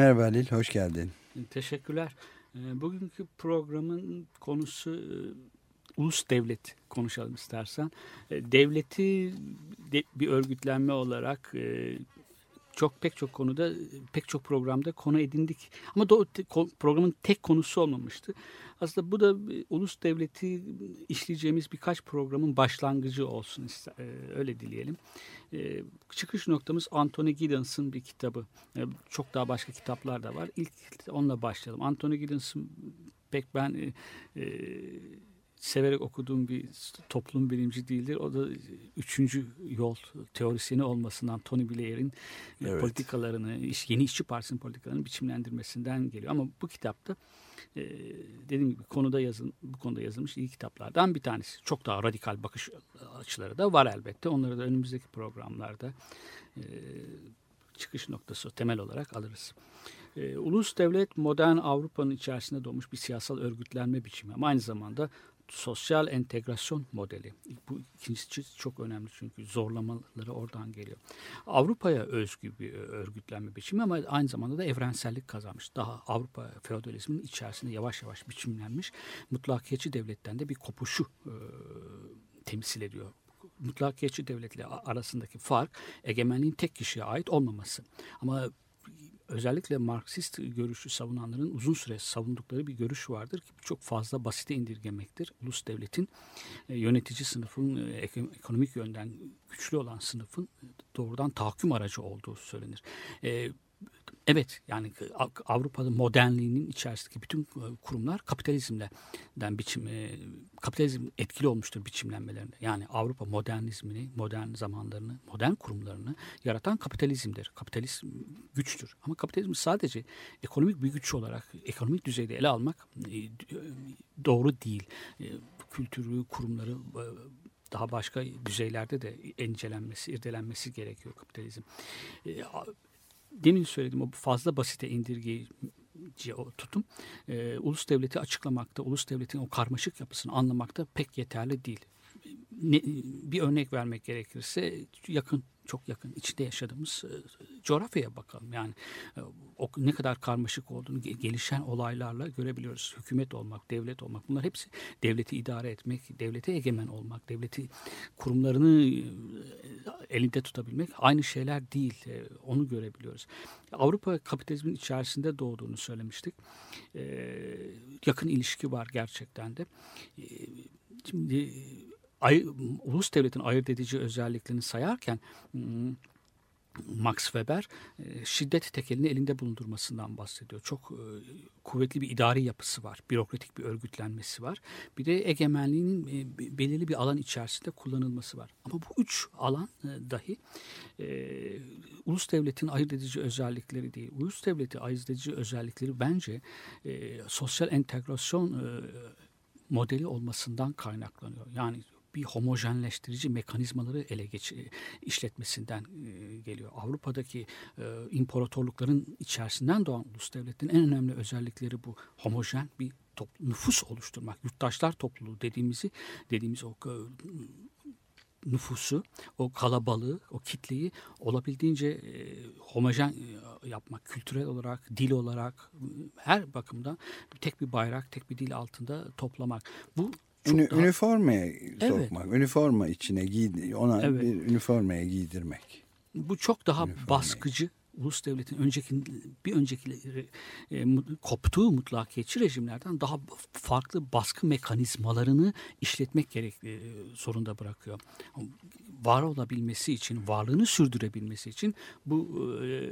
Merhaba Halil, hoş geldin. Teşekkürler. Ee, Bugünkü programın konusu e, ulus devlet konuşalım istersen. E, Devleti de- bir örgütlenme olarak e, çok pek çok konuda pek çok programda konu edindik. Ama programın tek konusu olmamıştı. Aslında bu da ulus devleti işleyeceğimiz birkaç programın başlangıcı olsun e, öyle dileyelim. E, çıkış noktamız Anthony Giddens'ın bir kitabı. E, çok daha başka kitaplar da var. İlk onunla başlayalım. Anthony Giddens'ın pek ben e, severek okuduğum bir toplum bilimci değildir. O da üçüncü yol teorisyeni olmasından Tony Blair'in Evet. politikalarını, yeni işçi partisinin politikalarını biçimlendirmesinden geliyor. Ama bu kitapta e, dediğim gibi konuda yazın, bu konuda yazılmış iyi kitaplardan bir tanesi. Çok daha radikal bakış açıları da var elbette. Onları da önümüzdeki programlarda e, çıkış noktası temel olarak alırız. E, ulus devlet modern Avrupa'nın içerisinde doğmuş bir siyasal örgütlenme biçimi ama aynı zamanda sosyal entegrasyon modeli. Bu ikincisi çok önemli çünkü zorlamaları oradan geliyor. Avrupa'ya özgü bir örgütlenme biçimi ama aynı zamanda da evrensellik kazanmış. Daha Avrupa feodalizminin içerisinde yavaş yavaş biçimlenmiş mutlakiyetçi devletten de bir kopuşu e, temsil ediyor. Mutlakiyetçi devletle a- arasındaki fark egemenliğin tek kişiye ait olmaması. Ama özellikle Marksist görüşü savunanların uzun süre savundukları bir görüş vardır ki çok fazla basite indirgemektir. Ulus devletin e, yönetici sınıfın e, ek- ekonomik yönden güçlü olan sınıfın doğrudan tahakküm aracı olduğu söylenir. Evet yani Av- Avrupa'da modernliğinin içerisindeki bütün e, kurumlar kapitalizmden biçim e, kapitalizm etkili olmuştur biçimlenmelerinde. Yani Avrupa modernizmini, modern zamanlarını, modern kurumlarını yaratan kapitalizmdir. Kapitalizm güçtür. Ama kapitalizmi sadece ekonomik bir güç olarak ekonomik düzeyde ele almak e, doğru değil. Kültürü, kurumları daha başka düzeylerde de incelenmesi, irdelenmesi gerekiyor kapitalizm. Demin söylediğim o fazla basite indirgeyici o tutum e, ulus devleti açıklamakta, ulus devletin o karmaşık yapısını anlamakta pek yeterli değil. Ne, bir örnek vermek gerekirse yakın çok yakın içinde yaşadığımız e, coğrafyaya bakalım. Yani e, o ne kadar karmaşık olduğunu ge- gelişen olaylarla görebiliyoruz. Hükümet olmak, devlet olmak bunlar hepsi devleti idare etmek, devlete egemen olmak, devleti kurumlarını e, elinde tutabilmek aynı şeyler değil. Onu görebiliyoruz. Avrupa kapitalizmin içerisinde doğduğunu söylemiştik. Yakın ilişki var gerçekten de. Şimdi ay, ulus devletin ayırt edici özelliklerini sayarken hmm, Max Weber e, şiddet tekelini elinde bulundurmasından bahsediyor. Çok e, kuvvetli bir idari yapısı var. Bürokratik bir örgütlenmesi var. Bir de egemenliğinin e, be- belirli bir alan içerisinde kullanılması var. Ama bu üç alan dahi e, ulus devletin ayırt edici özellikleri değil. Ulus devleti ayırt edici özellikleri bence e, sosyal entegrasyon e, modeli olmasından kaynaklanıyor. Yani bir homojenleştirici mekanizmaları ele geç işletmesinden e, geliyor. Avrupa'daki e, imparatorlukların içerisinden doğan ulus devletlerin en önemli özellikleri bu homojen bir top- nüfus oluşturmak, yurttaşlar topluluğu dediğimizi dediğimiz o e, nüfusu, o kalabalığı, o kitleyi olabildiğince e, homojen e, yapmak, kültürel olarak, dil olarak, e, her bakımdan tek bir bayrak, tek bir dil altında toplamak. Bu Ünü, daha- Üniformaya Evet. sokmak, üniforma içine giy, ona Evet. bir üniformaya giydirmek. Bu çok daha Üniformayı. baskıcı. Ulus devletin önceki bir önceki e, koptuğu mutlakiyetçi rejimlerden daha farklı baskı mekanizmalarını işletmek gerek e, zorunda bırakıyor. Var olabilmesi için, varlığını sürdürebilmesi için bu e,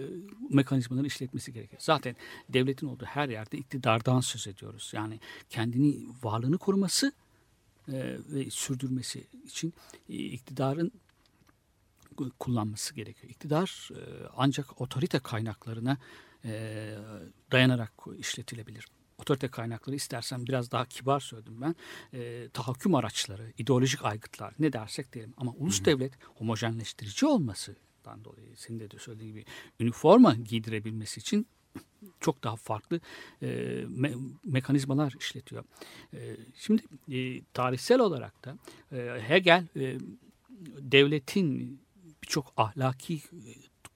mekanizmaları işletmesi gerekiyor. Zaten devletin olduğu her yerde iktidardan söz ediyoruz. Yani kendini varlığını koruması e, ve sürdürmesi için e, iktidarın kullanması gerekiyor. İktidar e, ancak otorite kaynaklarına e, dayanarak işletilebilir. Otorite kaynakları istersen biraz daha kibar söyledim ben. E, tahakküm araçları, ideolojik aygıtlar ne dersek diyelim. Ama ulus devlet homojenleştirici olmasından dolayı senin de söylediğin gibi üniforma giydirebilmesi için çok daha farklı e, me, mekanizmalar işletiyor. E, şimdi e, tarihsel olarak da e, Hegel e, devletin birçok ahlaki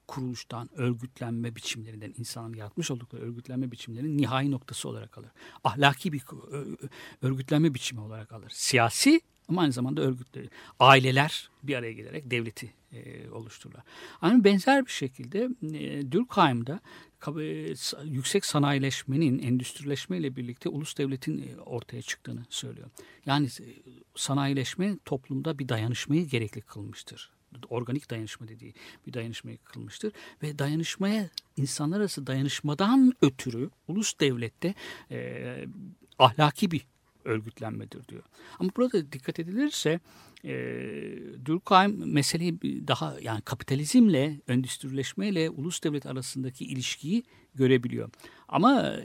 kuruluştan, örgütlenme biçimlerinden, insanın yaratmış oldukları örgütlenme biçimlerinin nihai noktası olarak alır. Ahlaki bir örgütlenme biçimi olarak alır. Siyasi ama aynı zamanda örgütleri. Aileler bir araya gelerek devleti e, oluştururlar. Aynı benzer bir şekilde e, Durkheim'da e, yüksek sanayileşmenin, endüstrileşme ile birlikte ulus devletin e, ortaya çıktığını söylüyor. Yani e, sanayileşme toplumda bir dayanışmayı gerekli kılmıştır organik dayanışma dediği bir dayanışmayı kılmıştır. Ve dayanışmaya insanlar arası dayanışmadan ötürü ulus devlette e, ahlaki bir örgütlenmedir diyor. Ama burada dikkat edilirse e, Durkheim meseleyi daha yani kapitalizmle, endüstrileşmeyle ulus devlet arasındaki ilişkiyi görebiliyor. Ama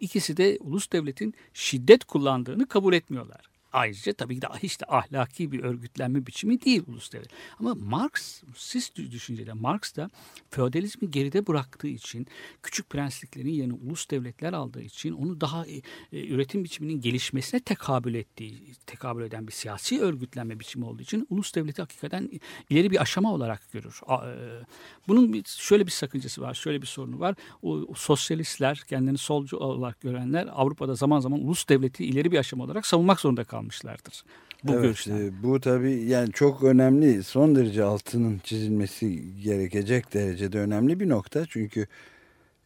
ikisi de ulus devletin şiddet kullandığını kabul etmiyorlar. Ayrıca tabii ki de hiç de ahlaki bir örgütlenme biçimi değil ulus devlet. Ama Marx, siz düşüncede Marx da feodalizmi geride bıraktığı için, küçük prensliklerin yerine ulus devletler aldığı için onu daha e, e, üretim biçiminin gelişmesine tekabül ettiği, tekabül eden bir siyasi örgütlenme biçimi olduğu için ulus devleti hakikaten ileri bir aşama olarak görür. E, bunun bir, şöyle bir sakıncası var, şöyle bir sorunu var. O, o sosyalistler, kendini solcu olarak görenler Avrupa'da zaman zaman ulus devleti ileri bir aşama olarak savunmak zorunda kalmışlar almışlardır. Bu evet, görüşten. E, bu tabii yani çok önemli son derece altının çizilmesi gerekecek derecede önemli bir nokta. Çünkü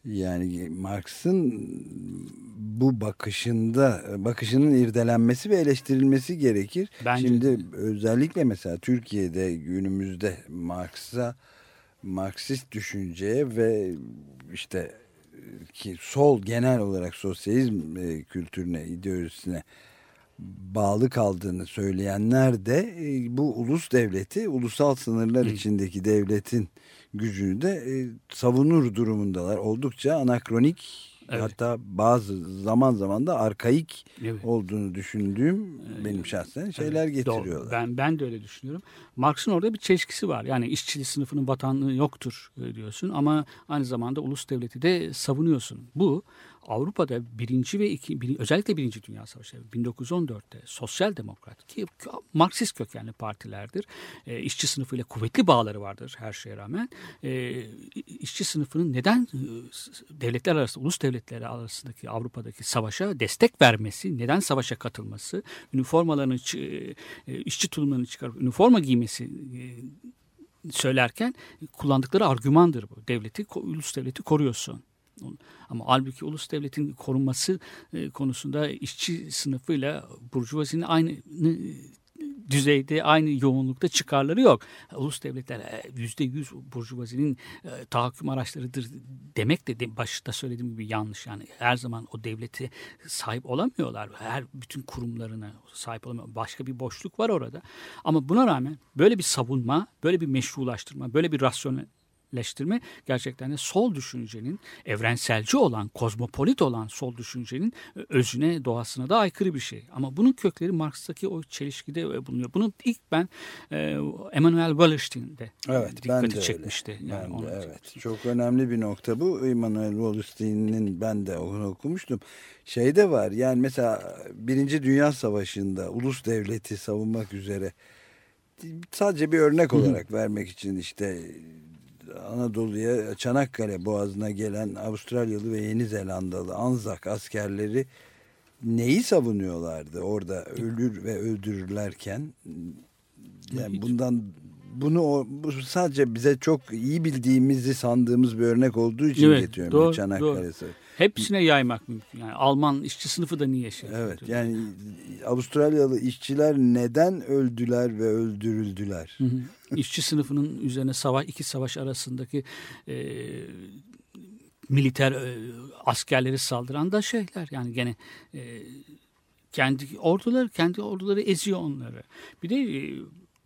yani Marx'ın bu bakışında bakışının irdelenmesi ve eleştirilmesi gerekir. Bence Şimdi özellikle mesela Türkiye'de günümüzde Marx'a Marksist düşünceye ve işte ki sol genel olarak sosyalizm e, kültürüne, ideolojisine bağlı kaldığını söyleyenler de e, bu ulus devleti ulusal sınırlar içindeki devletin gücünü de e, savunur durumundalar. Oldukça anakronik evet. hatta bazı zaman zaman da arkaik evet. olduğunu düşündüğüm benim şahsen şeyler evet, getiriyorlar. Doğru. Ben ben de öyle düşünüyorum. Marx'ın orada bir çelişkisi var. Yani işçili sınıfının vatanlığı yoktur e, diyorsun ama aynı zamanda ulus devleti de savunuyorsun. Bu Avrupa'da birinci ve iki, bir, özellikle birinci Dünya Savaşı 1914'te sosyal demokrat ki Marksist kökenli partilerdir. E, işçi sınıfıyla kuvvetli bağları vardır her şeye rağmen. E, işçi sınıfının neden e, devletler arasında, ulus devletleri arasındaki Avrupa'daki savaşa destek vermesi, neden savaşa katılması, üniformalarını, e, işçi tulumlarını çıkarıp üniforma giymesi e, söylerken kullandıkları argümandır bu. Devleti, ulus devleti koruyorsun. Ama halbuki ulus devletin korunması e, konusunda işçi sınıfıyla burjuvazinin aynı düzeyde aynı yoğunlukta çıkarları yok. Ulus devletler e, yüzde yüz burjuvazinin e, tahakküm araçlarıdır demek de başta söylediğim gibi yanlış. Yani her zaman o devleti sahip olamıyorlar. Her bütün kurumlarına sahip olamıyor. Başka bir boşluk var orada. Ama buna rağmen böyle bir savunma, böyle bir meşrulaştırma, böyle bir rasyonel leştirme gerçekten de sol düşüncenin evrenselci olan, kozmopolit olan sol düşüncenin e, özüne, doğasına da aykırı bir şey. Ama bunun kökleri Marx'taki o çelişkide e, bulunuyor. Bunu ilk ben e, Emmanuel Wallerstein'de evet, dikkati ben çekmişti. Öyle. Yani ben de, evet. Çok önemli bir nokta bu. Emmanuel Wallerstein'in ben de onu okumuştum. Şey de var yani mesela Birinci Dünya Savaşı'nda ulus devleti savunmak üzere sadece bir örnek olarak vermek için işte Anadolu'ya Çanakkale Boğazı'na gelen Avustralyalı ve Yeni Zelandalı Anzak askerleri neyi savunuyorlardı orada ölür ve öldürürlerken? Yani bundan bunu bu sadece bize çok iyi bildiğimizi sandığımız bir örnek olduğu için evet, getiriyorum. doğru, Çanakkale doğru. Hepsine yaymak mümkün. Yani Alman işçi sınıfı da niye şey? Evet yani Avustralyalı işçiler neden öldüler ve öldürüldüler? Hı hı. İşçi sınıfının üzerine savaş iki savaş arasındaki e, militer e, askerleri saldıran da şeyler yani gene e, kendi orduları kendi orduları eziyor onları. Bir de e,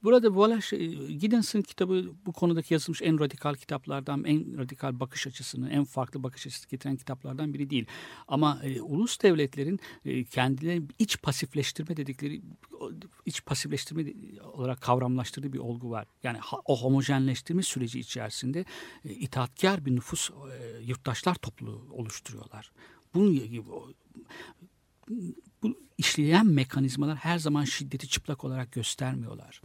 Burada Wallace e, Giddens'ın kitabı bu konudaki yazılmış en radikal kitaplardan, en radikal bakış açısını, en farklı bakış açısı getiren kitaplardan biri değil. Ama e, ulus devletlerin e, kendilerini iç pasifleştirme dedikleri, iç pasifleştirme olarak kavramlaştırdığı bir olgu var. Yani ha, o homojenleştirme süreci içerisinde e, itaatkar bir nüfus, e, yurttaşlar topluluğu oluşturuyorlar. Bunun bu işleyen mekanizmalar her zaman şiddeti çıplak olarak göstermiyorlar.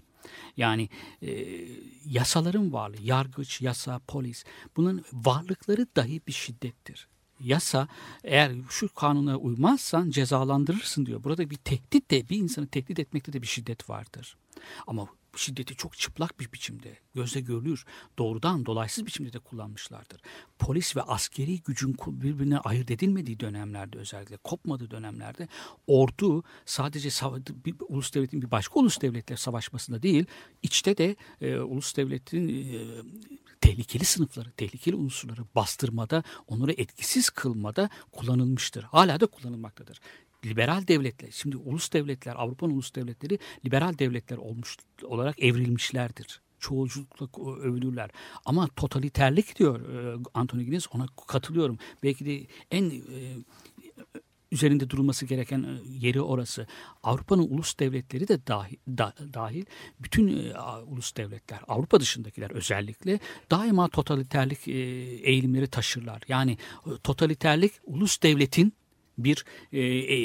Yani e, yasaların varlığı, yargıç, yasa, polis bunun varlıkları dahi bir şiddettir. Yasa eğer şu kanuna uymazsan cezalandırırsın diyor. Burada bir tehdit de bir insanı tehdit etmekte de bir şiddet vardır. Ama şiddeti çok çıplak bir biçimde, gözle görülür, doğrudan dolaysız biçimde de kullanmışlardır. Polis ve askeri gücün birbirine ayırt edilmediği dönemlerde özellikle, kopmadığı dönemlerde ordu sadece bir ulus devletin bir başka ulus devletle savaşmasında değil, içte de e, ulus devletin e, tehlikeli sınıfları, tehlikeli unsurları bastırmada, onları etkisiz kılmada kullanılmıştır. Hala da kullanılmaktadır liberal devletler, şimdi ulus devletler, Avrupa'nın ulus devletleri liberal devletler olmuş olarak evrilmişlerdir. Çoğulculukla övülürler. Ama totaliterlik diyor e, Anthony Giddens ona katılıyorum. Belki de en e, üzerinde durulması gereken e, yeri orası. Avrupa'nın ulus devletleri de dahil, da, dahil bütün ulus devletler, Avrupa dışındakiler özellikle daima totaliterlik eğilimleri taşırlar. Yani totaliterlik ulus devletin bir e, e,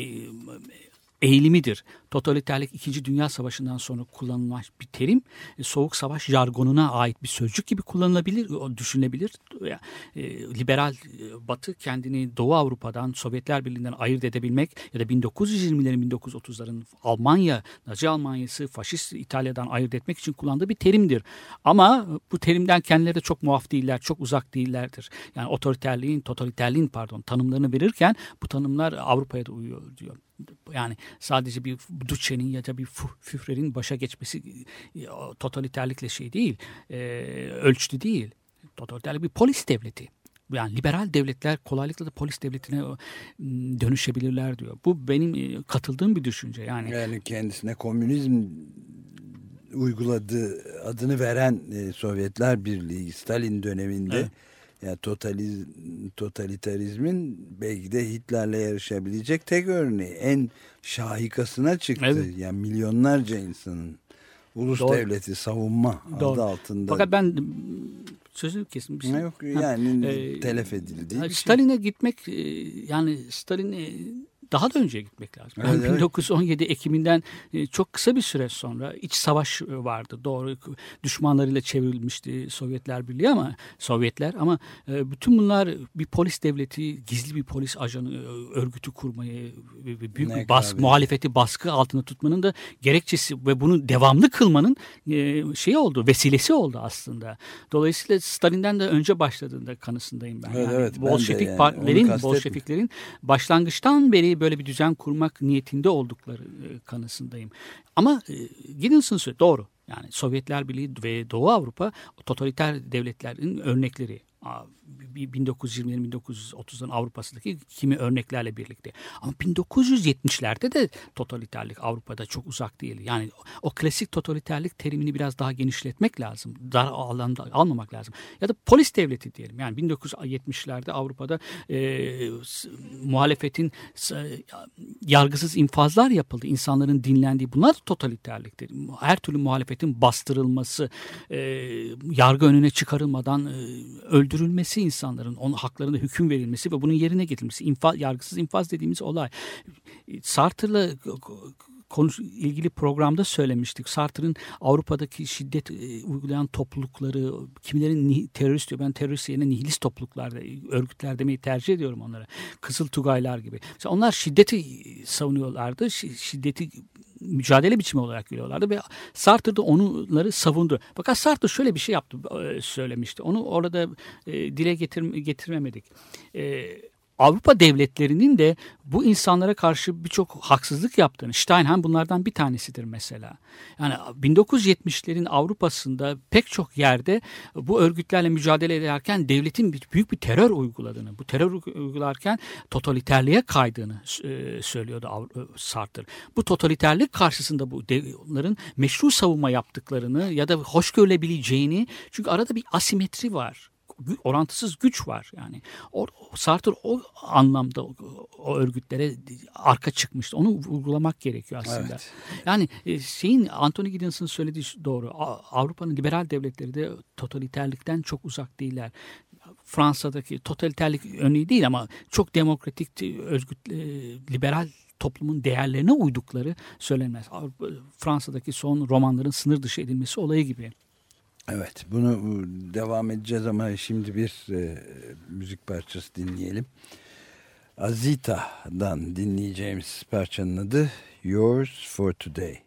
eğilimidir. Totaliterlik 2. Dünya Savaşı'ndan sonra kullanılan bir terim. E, Soğuk Savaş jargonuna ait bir sözcük gibi kullanılabilir, düşünülebilir. E, liberal e, Batı kendini Doğu Avrupa'dan, Sovyetler Birliği'nden ayırt edebilmek ya da 1920'lerin, 1930'ların Almanya, Nazi Almanyası, Faşist İtalya'dan ayırt etmek için kullandığı bir terimdir. Ama bu terimden kendileri de çok muaf değiller, çok uzak değillerdir. Yani otoriterliğin, totaliterliğin pardon tanımlarını verirken bu tanımlar Avrupa'ya da uyuyor diyor. Yani sadece bir Duce'nin ya da bir Führer'in başa geçmesi e, totaliterlikle şey değil, e, ölçtü değil. Totaliterlik bir polis devleti. Yani liberal devletler kolaylıkla da polis devletine dönüşebilirler diyor. Bu benim e, katıldığım bir düşünce. Yani, yani kendisine komünizm uyguladığı adını veren e, Sovyetler Birliği Stalin döneminde evet yani totaliz, totalitarizmin belki de Hitler'le yarışabilecek tek örneği. En şahikasına çıktı. Evet. Yani milyonlarca insanın ulus Doğru. devleti savunma Doğru. adı altında. Fakat ben sözü kesin bir şey. Yok yani ha, e, telef edildi. Şey. Stalin'e şey. gitmek e, yani Stalin'e daha da önce gitmek lazım. Evet, yani evet. 1917 Ekim'inden e, çok kısa bir süre sonra iç savaş e, vardı. Doğru düşmanlarıyla çevrilmişti Sovyetler Birliği ama Sovyetler ama e, bütün bunlar bir polis devleti, gizli bir polis ajanı örgütü kurmayı büyük bir baskı, muhalefeti baskı altında tutmanın da gerekçesi ve bunu devamlı kılmanın şeyi oldu, vesilesi oldu aslında. Dolayısıyla Stalin'den de önce başladığında kanısındayım ben. Evet, yani evet, Bolşevik yani. partilerin, Bolşeviklerin başlangıçtan beri böyle bir düzen kurmak niyetinde oldukları e, kanısındayım. Ama e, Giddens'ın doğru. Yani Sovyetler Birliği ve Doğu Avrupa totaliter devletlerin örnekleri. 1920'lerin 1930'ların Avrupa'sındaki kimi örneklerle birlikte. Ama 1970'lerde de totaliterlik Avrupa'da çok uzak değil. Yani o klasik totaliterlik terimini biraz daha genişletmek lazım. Dar alanda almamak lazım. Ya da polis devleti diyelim. Yani 1970'lerde Avrupa'da e, muhalefetin yargısız infazlar yapıldı. İnsanların dinlendiği. Bunlar da totaliterliktir. Her türlü muhalefetin bastırılması, e, yargı önüne çıkarılmadan e, öldürülmesi insanların, onun haklarında hüküm verilmesi ve bunun yerine getirilmesi. İnfaz, yargısız infaz dediğimiz olay. Sartre'la konuş ilgili programda söylemiştik. Sartre'ın Avrupa'daki şiddet e, uygulayan toplulukları, kimilerin terörist diyor. Ben terörist yerine nihilist topluluklar, örgütler demeyi tercih ediyorum onlara. Kızıl Tugaylar gibi. Mesela onlar şiddeti savunuyorlardı. Şiddeti mücadele biçimi olarak görüyorlardı ve Sartre da onları savundu. Fakat Sartre şöyle bir şey yaptı, e, söylemişti. Onu orada e, dile getir, getirmemedik. E, Avrupa devletlerinin de bu insanlara karşı birçok haksızlık yaptığını, Steinheim bunlardan bir tanesidir mesela. Yani 1970'lerin Avrupa'sında pek çok yerde bu örgütlerle mücadele ederken devletin büyük bir terör uyguladığını, bu terör uygularken totaliterliğe kaydığını e, söylüyordu e, Sartre. Bu totaliterlik karşısında bu onların meşru savunma yaptıklarını ya da hoş görülebileceğini çünkü arada bir asimetri var orantısız güç var yani. O, Sartre o anlamda o, o örgütlere arka çıkmıştı. Onu vurgulamak gerekiyor aslında. Evet. Yani e, şeyin Anthony Giddens'ın söylediği doğru. Avrupa'nın liberal devletleri de totaliterlikten çok uzak değiller. Fransa'daki totaliterlik örneği değil ama çok demokratik, özgür, e, liberal toplumun değerlerine uydukları söylenmez. Fransa'daki son romanların sınır dışı edilmesi olayı gibi. Evet bunu devam edeceğiz ama şimdi bir e, müzik parçası dinleyelim. Azita'dan dinleyeceğimiz parçanın adı Yours for Today.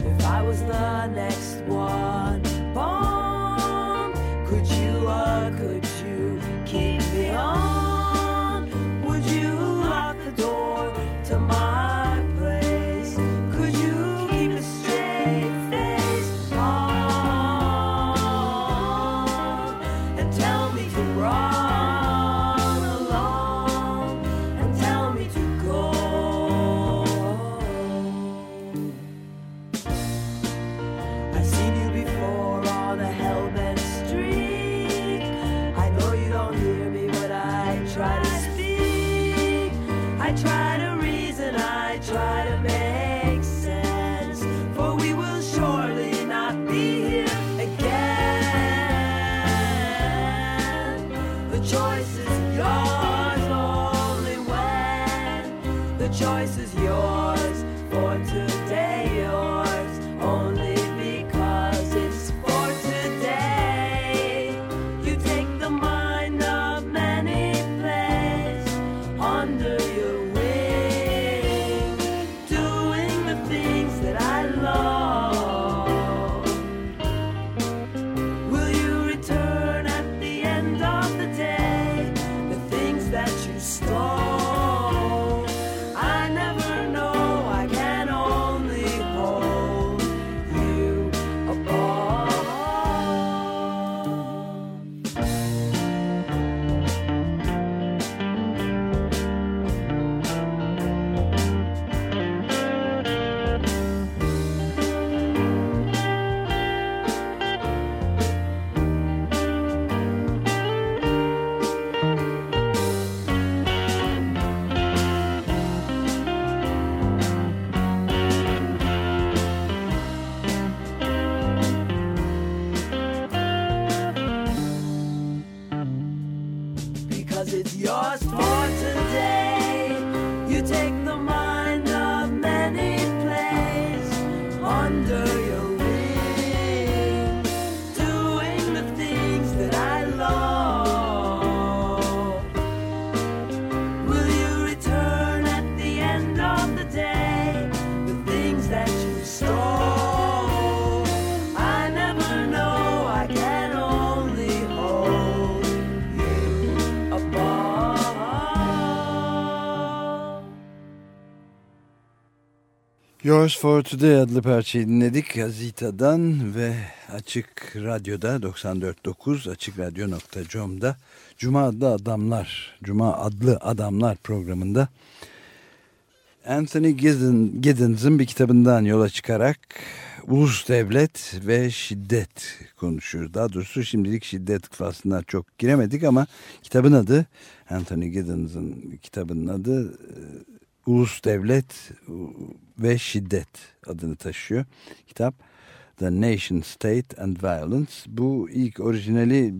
If I was the next one born, could you or could try to make Yours for Today adlı parçayı dinledik Gazita'dan ve Açık Radyo'da 94.9 AçıkRadyo.com'da Cuma adlı adamlar Cuma adlı adamlar programında Anthony Giddens'ın bir kitabından yola çıkarak ulus devlet ve şiddet konuşuyoruz. Daha doğrusu şimdilik şiddet faslına çok giremedik ama kitabın adı Anthony Giddens'ın kitabının adı Ulus Devlet ve Şiddet adını taşıyor. Kitap The Nation State and Violence. Bu ilk orijinali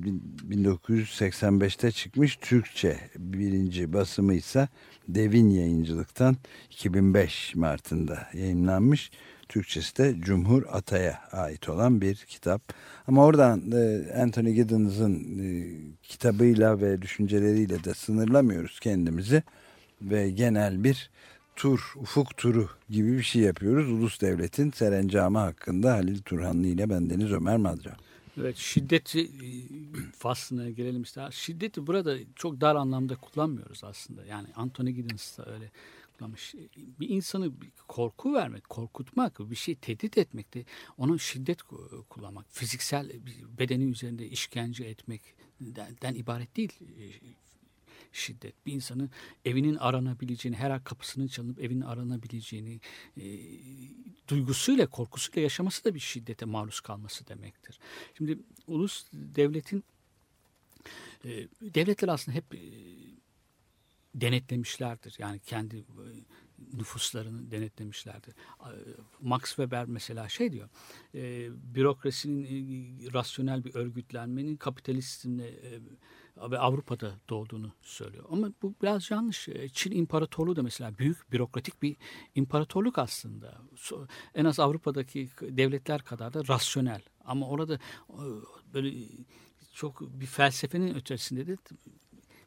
1985'te çıkmış Türkçe birinci basımı ise Devin Yayıncılık'tan 2005 Mart'ında yayınlanmış. Türkçesi de Cumhur Atay'a ait olan bir kitap. Ama oradan e, Anthony Giddens'ın e, kitabıyla ve düşünceleriyle de sınırlamıyoruz kendimizi ve genel bir tur, ufuk turu gibi bir şey yapıyoruz. Ulus Devlet'in serencamı hakkında Halil Turhanlı ile bendeniz Ömer Madra. Evet şiddet e, faslına gelelim işte. Şiddeti burada çok dar anlamda kullanmıyoruz aslında. Yani Anthony Giddens da öyle kullanmış. Bir insanı korku vermek, korkutmak, bir şey tehdit etmek de onun şiddet ku- kullanmak. Fiziksel bedeni üzerinde işkence etmekten ibaret değil e, şiddet. Bir insanın evinin aranabileceğini, her an kapısının çalınıp evinin aranabileceğini e, duygusuyla, korkusuyla yaşaması da bir şiddete maruz kalması demektir. Şimdi ulus devletin e, devletler aslında hep e, denetlemişlerdir. Yani kendi e, nüfuslarını denetlemişlerdir. E, Max Weber mesela şey diyor, e, bürokrasinin e, rasyonel bir örgütlenmenin kapitalizmle e, ve Avrupa'da doğduğunu söylüyor. Ama bu biraz yanlış. E, Çin İmparatorluğu da mesela büyük bürokratik bir imparatorluk aslında. En az Avrupa'daki devletler kadar da rasyonel. Ama orada e, böyle çok bir felsefenin ötesinde de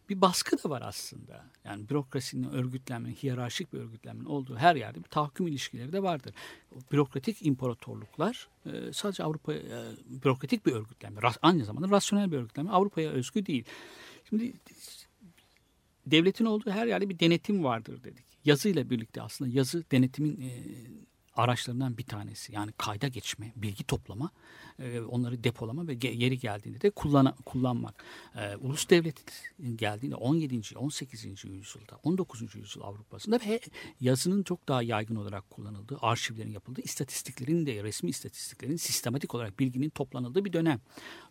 bir baskı da var aslında. Yani bürokrasinin örgütlenmenin, hiyerarşik bir örgütlenmenin olduğu her yerde bir tahakküm ilişkileri de vardır. O bürokratik imparatorluklar e, sadece Avrupa e, bürokratik bir örgütlenme, aynı zamanda rasyonel bir örgütlenme Avrupa'ya özgü değil. Şimdi devletin olduğu her yerde bir denetim vardır dedik. Yazıyla birlikte aslında yazı denetimin e, araçlarından bir tanesi. Yani kayda geçme, bilgi toplama, e, onları depolama ve yeri geldiğinde de kullana, kullanmak. E, ulus devletin geldiğinde 17. 18. yüzyılda, 19. yüzyıl Avrupa'sında ve yazının çok daha yaygın olarak kullanıldığı, arşivlerin yapıldığı, istatistiklerin de resmi istatistiklerin sistematik olarak bilginin toplanıldığı bir dönem.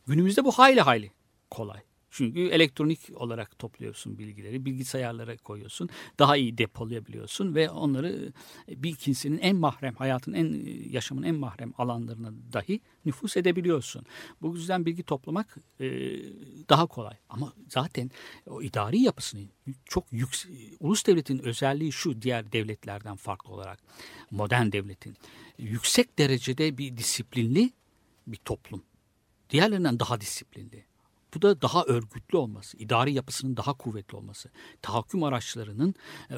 Günümüzde bu hayli hayli kolay. Çünkü elektronik olarak topluyorsun bilgileri, bilgisayarlara koyuyorsun, daha iyi depolayabiliyorsun ve onları e, bir kimsenin en mahrem, hayatın en e, yaşamın en mahrem alanlarına dahi nüfus edebiliyorsun. Bu yüzden bilgi toplamak e, daha kolay. Ama zaten o idari yapısını çok yüksek, ulus devletin özelliği şu diğer devletlerden farklı olarak modern devletin yüksek derecede bir disiplinli bir toplum. Diğerlerinden daha disiplinli. Bu da daha örgütlü olması, idari yapısının daha kuvvetli olması, tahakküm araçlarının, e,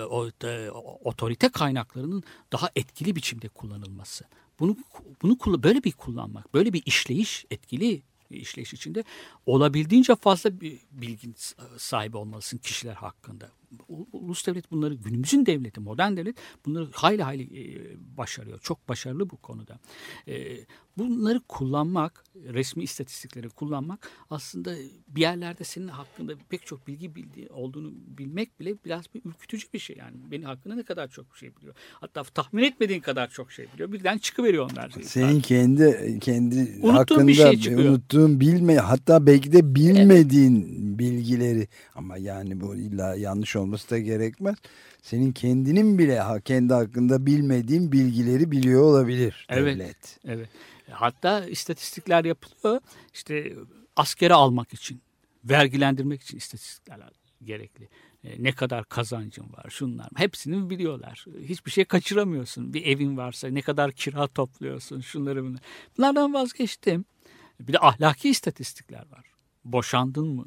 e, otorite kaynaklarının daha etkili biçimde kullanılması. Bunu bunu böyle bir kullanmak, böyle bir işleyiş etkili işleyiş içinde olabildiğince fazla bir bilgi sahibi olmalısın kişiler hakkında. Ulus devlet bunları günümüzün devleti, modern devlet bunları hayli hayli e, başarıyor. Çok başarılı bu konuda. E, bunları kullanmak, resmi istatistikleri kullanmak aslında bir yerlerde senin hakkında pek çok bilgi bildiği olduğunu bilmek bile biraz bir ürkütücü bir şey. Yani benim hakkında ne kadar çok şey biliyor. Hatta tahmin etmediğin kadar çok şey biliyor. Birden çıkıveriyor onlar. Senin kendi kendi Unuttuğun hakkında bir şey çıkıyor. unuttuğun bilme hatta belki de bilmediğin bilgileri ama yani bu illa yanlış olması da gerekmez. Senin kendinin bile kendi hakkında bilmediğin bilgileri biliyor olabilir Evet. devlet. Evet. Hatta istatistikler yapılıyor. İşte askere almak için, vergilendirmek için istatistikler gerekli. E, Ne kadar kazancın var, şunlar. Hepsini biliyorlar. Hiçbir şey kaçıramıyorsun. Bir evin varsa ne kadar kira topluyorsun, şunları bunları. Bunlardan vazgeçtim. Bir de ahlaki istatistikler var. Boşandın mı?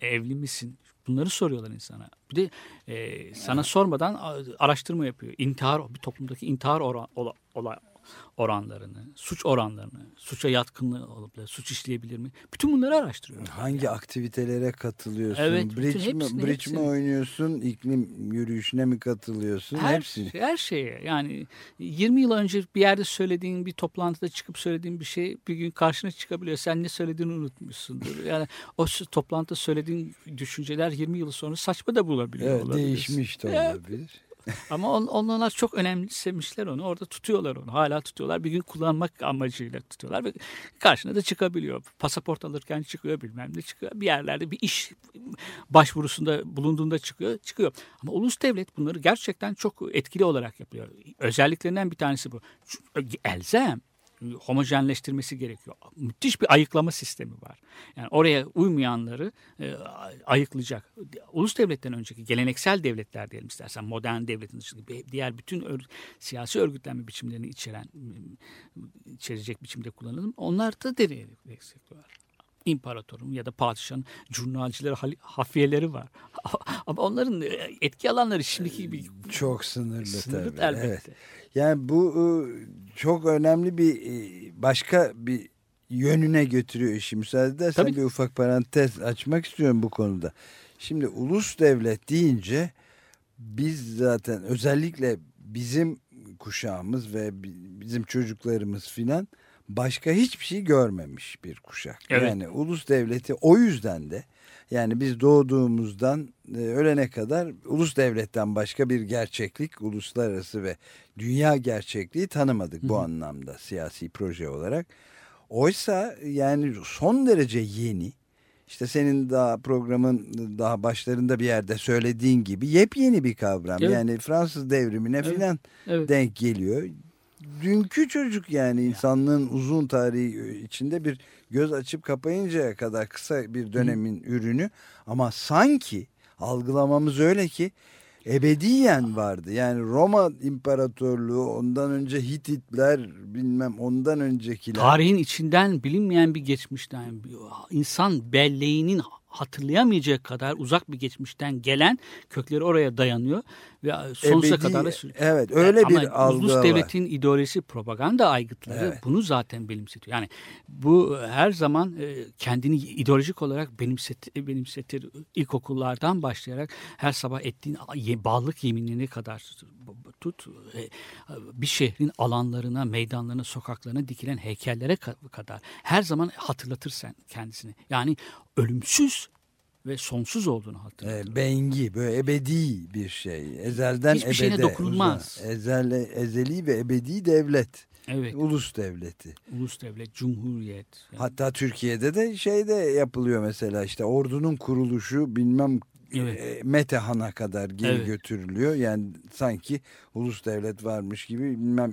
Evli misin? Bunları soruyorlar insana. Bir de e, sana sormadan araştırma yapıyor. İntihar, bir toplumdaki intihar oran, ola, ola- oranlarını, suç oranlarını, suça yatkınlığı olup suç işleyebilir mi? Bütün bunları araştırıyor. Hangi aktivitelere katılıyorsun? Evet, bridge, mi, hepsini, bridge hepsini. mi oynuyorsun? İklim yürüyüşüne mi katılıyorsun? Her, Hepsini. her şeye yani 20 yıl önce bir yerde söylediğin bir toplantıda çıkıp söylediğin bir şey bir gün karşına çıkabiliyor. Sen ne söylediğini unutmuşsundur. Yani o toplantıda söylediğin düşünceler 20 yıl sonra saçma da bulabiliyor. Evet, olabilirsin. değişmiş de Evet. Ama on, onlar çok önemsemişler onu. Orada tutuyorlar onu. Hala tutuyorlar. Bir gün kullanmak amacıyla tutuyorlar ve karşına da çıkabiliyor. Pasaport alırken çıkıyor bilmem ne çıkıyor. Bir yerlerde bir iş başvurusunda bulunduğunda çıkıyor. Çıkıyor. Ama ulus devlet bunları gerçekten çok etkili olarak yapıyor. Özelliklerinden bir tanesi bu. Elzem homojenleştirmesi gerekiyor. Müthiş bir ayıklama sistemi var. Yani oraya uymayanları e, ayıklayacak. Ulus devletten önceki geleneksel devletler diyelim istersen modern devletin dışında diğer bütün ör- siyasi örgütlenme biçimlerini içeren içerecek biçimde kullanılım. Onlar da deneye destekliyorlar. İmparatorun ya da padişahın jurnalcileri, hali- hafiyeleri var. Ama onların e, etki alanları şimdiki gibi Çok sınırlı, sınırlı tabii. elbette. Evet. Yani bu e, çok önemli bir e, başka bir yönüne götürüyor işi. Müsaade edersen Tabii. bir ufak parantez açmak istiyorum bu konuda. Şimdi ulus devlet deyince biz zaten özellikle bizim kuşağımız ve bi- bizim çocuklarımız filan başka hiçbir şey görmemiş bir kuşak. Evet. Yani ulus devleti o yüzden de yani biz doğduğumuzdan e, ölene kadar ulus devletten başka bir gerçeklik, uluslararası ve dünya gerçekliği tanımadık bu anlamda siyasi proje olarak. Oysa yani son derece yeni. İşte senin daha programın daha başlarında bir yerde söylediğin gibi yepyeni bir kavram. Evet. Yani Fransız devrimine Evet. filan Evet. denk geliyor. Dünkü çocuk yani insanlığın uzun tarihi içinde bir göz açıp kapayıncaya kadar kısa bir dönemin ürünü ama sanki algılamamız öyle ki ebediyen vardı. Yani Roma İmparatorluğu ondan önce Hititler bilmem ondan öncekiler. Tarihin içinden bilinmeyen bir geçmişten, insan belleğinin hatırlayamayacağı kadar uzak bir geçmişten gelen kökleri oraya dayanıyor ve sonsuza Ebedi- kadar da sürüyor. Evet öyle Ama bir algı var. devletin ideolojisi propaganda aygıtları Evet. bunu zaten benimsetiyor. Yani bu her zaman e, kendini ideolojik olarak benimset, benimsetir. İlkokullardan başlayarak her sabah ettiğin ye- bağlılık yeminine kadar tut e, bir şehrin alanlarına, meydanlarına, sokaklarına dikilen heykellere ka- kadar her zaman hatırlatır sen kendisini. Yani ölümsüz ve sonsuz olduğunu hatırlatır. E, bengi böyle ebedi bir şey. Ezelden Hiçbir şeyine ebede dokunulmaz. uzan. Ezel, ezeli ve ebedi devlet. Evet. Ulus devleti. Ulus devlet, cumhuriyet. Yani Hatta Türkiye'de de şey de yapılıyor mesela işte ordunun kuruluşu bilmem Evet. e, Metehan'a kadar geri Evet. götürülüyor. Yani sanki ulus devlet varmış gibi bilmem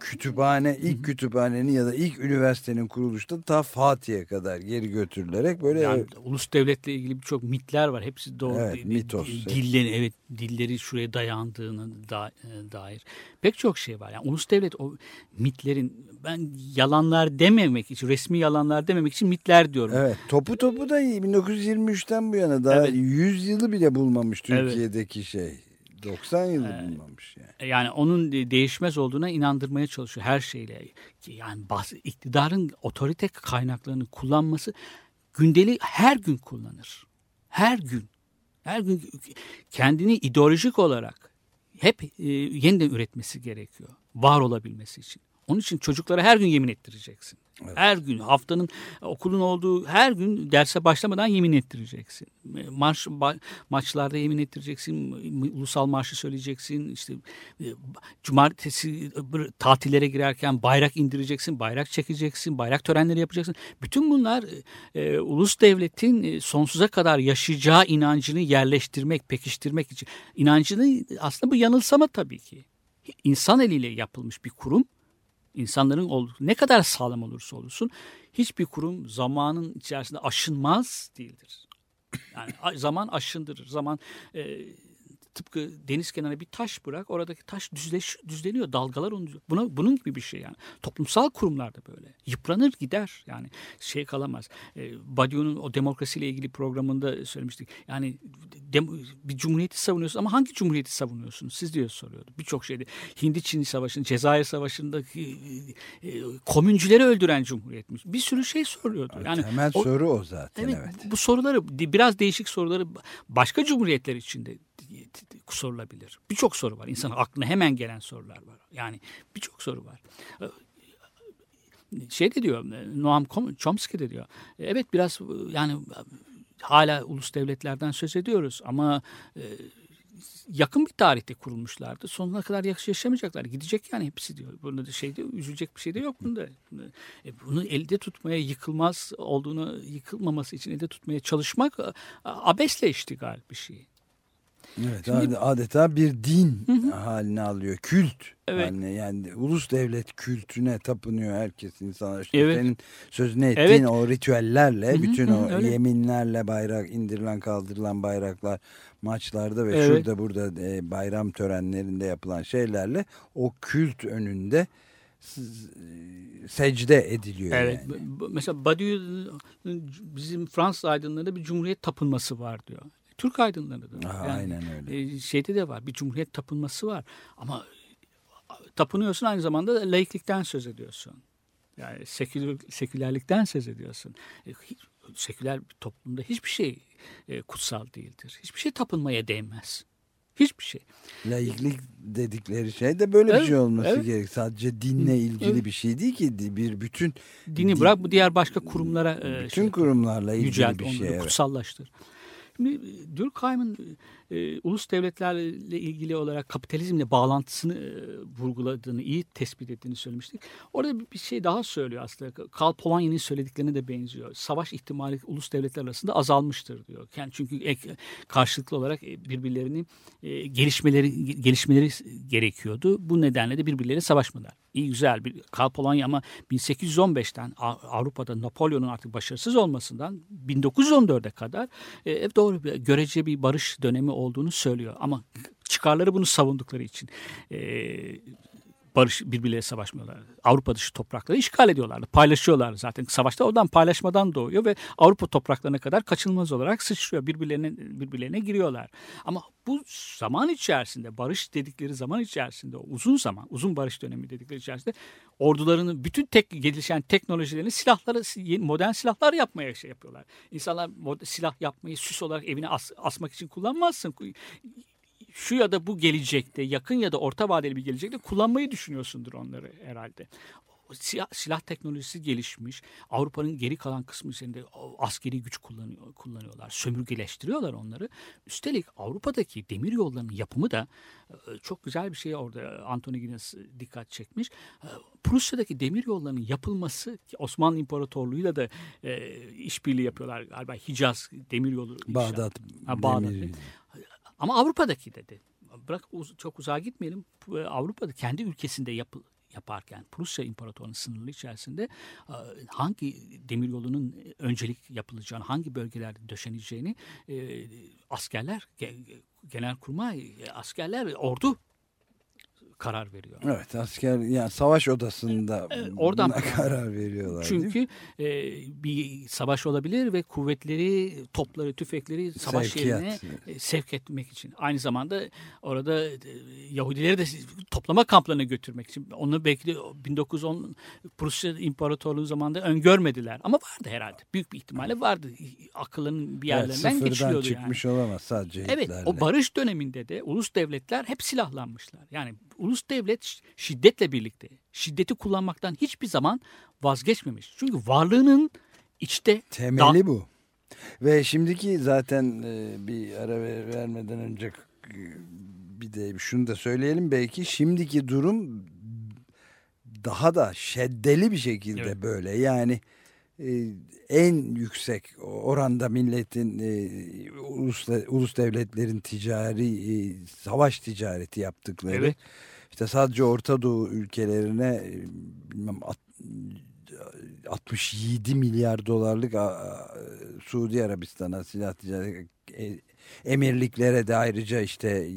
kütüphane ilk kütüphanenin ya da ilk üniversitenin kuruluşta ta Fatih'e kadar geri götürülerek böyle Yani ulus devletle ilgili birçok mitler var. Hepsi doğru. Evet, mitos. Dilleri, evet, dilleri şuraya dayandığına da- e, dair pek çok şey var. Yani ulus devlet o mitlerin ben yalanlar dememek için, resmi yalanlar dememek için mitler diyorum. Evet topu topu da iyi. 1923'ten bu yana daha Evet. 100 yılı bile bulmamış Evet. Türkiye'deki şey. 90 yılı bulmamış yani. Yani onun de- değişmez olduğuna inandırmaya çalışıyor her şeyle. Yani bazı iktidarın otorite kaynaklarını kullanması gündeli her gün kullanır. Her gün. Her gün kendini ideolojik olarak hep e, yeniden üretmesi gerekiyor. Var olabilmesi için. Onun için çocuklara her gün yemin ettireceksin. Her gün haftanın okulun olduğu her gün derse başlamadan yemin ettireceksin. Marş ba- maçlarda yemin ettireceksin. Ulusal marşı söyleyeceksin. İşte e, cumartesi e, tatillere girerken bayrak indireceksin, bayrak çekeceksin, bayrak törenleri yapacaksın. Bütün bunlar e, e, ulus devletin e, sonsuza kadar yaşayacağı inancını yerleştirmek, pekiştirmek için. İnancını aslında bu yanılsama tabii ki. İnsan eliyle yapılmış bir kurum insanların ne kadar sağlam olursa olursun hiçbir kurum zamanın içerisinde aşınmaz değildir. Yani zaman aşındırır. Zaman e, tıpkı deniz kenarına bir taş bırak oradaki taş düzleş, düzleniyor. Dalgalar onu. Buna, bunun gibi bir şey yani. Toplumsal kurumlar da böyle. Yıpranır gider. Yani şey kalamaz. E, Badiou'nun o demokrasiyle ilgili programında söylemiştik. Yani dem- bir cumhuriyeti savunuyorsunuz ama hangi cumhuriyeti savunuyorsunuz? Siz diyor soruyordu. Birçok şeyde. Hindi Çin Savaşı'nda, Cezayir Savaşı'ndaki e, e, komüncüleri öldüren cumhuriyetmiş. Bir sürü şey soruyordu. Yani Temel o- soru o zaten Evet, evet. bu soruları biraz değişik soruları başka cumhuriyetler içinde sorulabilir. Birçok soru var. İnsanın aklına hemen gelen sorular var. Yani birçok soru var. Şey de diyor, Noam Chomsky de diyor. Evet biraz yani hala ulus devletlerden söz ediyoruz ama e, yakın bir tarihte kurulmuşlardı. Sonuna kadar yaşamayacaklar. Gidecek yani hepsi diyor. Bunda da şeyde üzülecek bir şey de yok bunda. E, bunu elde tutmaya yıkılmaz olduğunu yıkılmaması için elde tutmaya çalışmak e, abesle iştigal bir şey. Evet Şimdi- adeta bir din haline alıyor. Kült. Evet. Yani, yani ulus devlet kültüne tapınıyor herkes insanlar. İşte Evet. Senin sözünü ettiğin Evet. o ritüellerle, Hı hı, bütün hı, o öyle. yeminlerle bayrak indirilen kaldırılan bayraklar maçlarda ve Evet. şurada burada e, bayram törenlerinde yapılan şeylerle o kült önünde secde ediliyor. Evet. yani. Mesela Badiou'nun bizim Fransız aydınlarında bir cumhuriyet tapınması var diyor. Türk aydınlarında da. var. Aha, aynen öyle. e, şeyde de var. Bir cumhuriyet tapınması var. Ama tapınıyorsun aynı zamanda da laiklikten söz ediyorsun. Yani seküler, sekülerlikten söz ediyorsun. E, hiç- seküler bir toplumda hiçbir şey e, kutsal değildir. Hiçbir şey tapınmaya değmez. Hiçbir şey. Laiklik dedikleri şey de böyle bir Evet, şey olması evet. gerek. Sadece dinle ilgili evet. bir şey değil ki bir bütün Dini Din- bırak bu diğer başka kurumlara e, bütün şey, kurumlarla ilgili yücelt, bir onları şey. Evet. kutsallaştır. Şimdi e, e, ulus devletlerle ilgili olarak kapitalizmle bağlantısını e, vurguladığını, iyi tespit ettiğini söylemiştik. Orada bir- şey daha söylüyor aslında. Karl Polanyi'nin söylediklerine de benziyor. Savaş ihtimali ulus devletler arasında azalmıştır diyor. Yani çünkü ek, karşılıklı olarak e, birbirlerini e, gelişmeleri gelişmeleri gerekiyordu. Bu nedenle de birbirleriyle savaşmadılar. İyi güzel bir Karl Polanyi ama 1815'ten A- Avrupa'da Napolyon'un artık başarısız olmasından 1914'e kadar e, doğru bir, görece bir barış dönemi olduğunu söylüyor. Ama çıkarları bunu savundukları için e, barış birbirleriyle savaşmıyorlar. Avrupa dışı toprakları işgal ediyorlardı. Paylaşıyorlar zaten. Savaşta oradan paylaşmadan doğuyor ve Avrupa topraklarına kadar kaçınılmaz olarak sıçrıyor. Birbirlerine birbirlerine giriyorlar. Ama bu zaman içerisinde barış dedikleri zaman içerisinde uzun zaman uzun barış dönemi dedikleri içerisinde ordularını bütün tek gelişen teknolojilerini silahları modern silahlar yapmaya şey yapıyorlar. İnsanlar silah yapmayı süs olarak evine as- asmak için kullanmazsın şu ya da bu gelecekte yakın ya da orta vadeli bir gelecekte kullanmayı düşünüyorsundur onları herhalde. Silah, silah teknolojisi gelişmiş. Avrupa'nın geri kalan kısmı üzerinde askeri güç kullanıyor, kullanıyorlar. Sömürgeleştiriyorlar onları. Üstelik Avrupa'daki demir yollarının yapımı da e, çok güzel bir şey orada Anthony Guinness dikkat çekmiş. E, Prusya'daki demir yollarının yapılması ki Osmanlı İmparatorluğu'yla da e, işbirliği yapıyorlar. Galiba Hicaz demir yolu. Bağdat, Ha, Bağdat. Demir- Ama Avrupa'daki dedi. Bırak uz- çok uzağa gitmeyelim. E, Avrupa'da kendi ülkesinde yapı, yaparken Prusya İmparatorluğu'nun sınırları içerisinde hangi demiryolunun öncelik yapılacağını, hangi bölgelerde döşeneceğini e, askerler, ge- genelkurmay e, askerler, ordu karar veriyor. Evet asker yani savaş odasında Evet, oradan buna karar veriyorlar. Çünkü e, bir savaş olabilir ve kuvvetleri, topları, tüfekleri savaş Sevkiyat. yerine e, sevk etmek için. Aynı zamanda orada e, Yahudileri de toplama kamplarına götürmek için. Onu belki de 1910 Prusya İmparatorluğu zamanında öngörmediler. Ama vardı herhalde. Büyük bir ihtimalle vardı. Akılların bir Evet, yerlerinden sıfırdan geçiliyordu yani. çıkmış olamaz sadece Evet Hitler'le. o barış döneminde de ulus devletler hep silahlanmışlar. Yani ulus devlet şiddetle birlikte şiddeti kullanmaktan hiçbir zaman vazgeçmemiş. Çünkü varlığının içte Temeli bu. Ve şimdiki zaten e, bir ara ver- vermeden önce bir de şunu da söyleyelim belki şimdiki durum daha da şeddeli bir şekilde Evet. böyle yani en yüksek oranda milletin e, ulus, ulus devletlerin ticari e, savaş ticareti yaptıkları Evet. işte sadece Orta Doğu ülkelerine e, bilmem at- 67 milyar dolarlık Suudi Arabistan'a silah ticareti emirliklere de ayrıca işte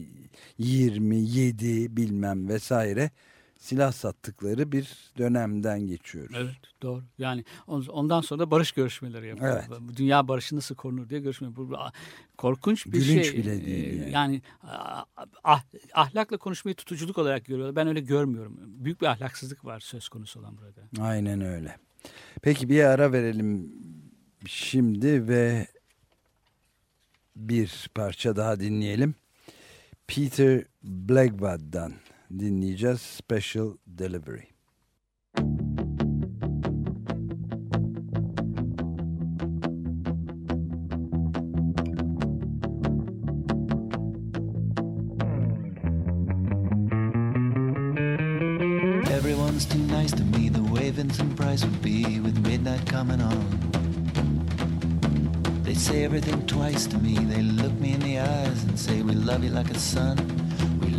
27 bilmem vesaire silah sattıkları bir dönemden geçiyoruz. Evet doğru. Yani on- ondan sonra da barış görüşmeleri yapıyor. Evet. Dünya barışı nasıl korunur diye görüşme. Bu korkunç bir Gülünç şey. bile değil Ee, yani. Yani ah- ah- ahlakla konuşmayı tutuculuk olarak görüyorlar. Ben öyle görmüyorum. Büyük bir ahlaksızlık var söz konusu olan burada. Aynen öyle. Peki bir ara verelim şimdi ve bir parça daha dinleyelim. Peter Blackwood'dan dinleyeceğiz Special Delivery. Everyone's too nice to me. The way Vincent Price would be with midnight coming on. They say everything twice to me. They look me in the eyes and say, We love you like a son.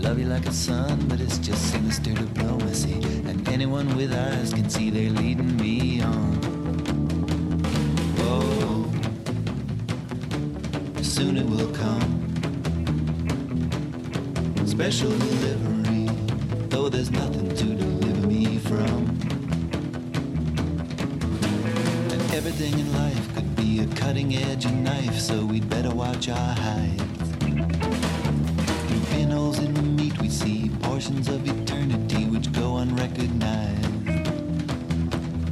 Love you like a son, but it's just sinister diplomacy. And anyone with eyes can see they're leading me on. Oh, soon it will come. Special delivery, though there's nothing to deliver me from. And everything in life could be a cutting edge of knife, so we'd better watch our hides. We see portions of eternity which go unrecognized.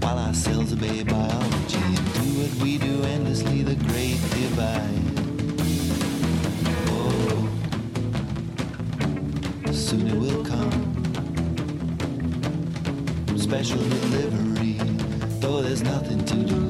While ourselves obey biology and do what we do endlessly, the great divide. Oh, soon it will come. Special delivery, though there's nothing to deliver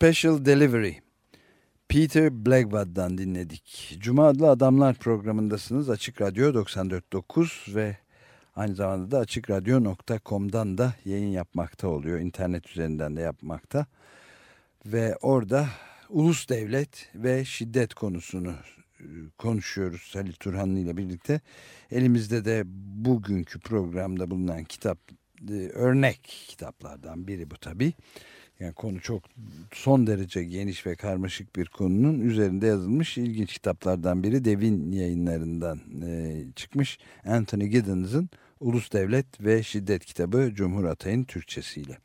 Special Delivery. Peter Blackwood'dan dinledik. Cuma adlı Adamlar programındasınız. Açık Radyo 94.9 ve aynı zamanda da açıkradyo.com'dan da yayın yapmakta oluyor. İnternet üzerinden de yapmakta. Ve orada ulus devlet ve şiddet konusunu e, konuşuyoruz Halil Turhanlı ile birlikte. Elimizde de bugünkü programda bulunan kitap e, örnek kitaplardan biri bu tabii. Yani konu çok son derece geniş ve karmaşık bir konunun üzerinde yazılmış ilginç kitaplardan biri Devin yayınlarından e, çıkmış Anthony Giddens'ın Ulus Devlet ve Şiddet kitabı Cumhur Atay'ın Türkçesiyle.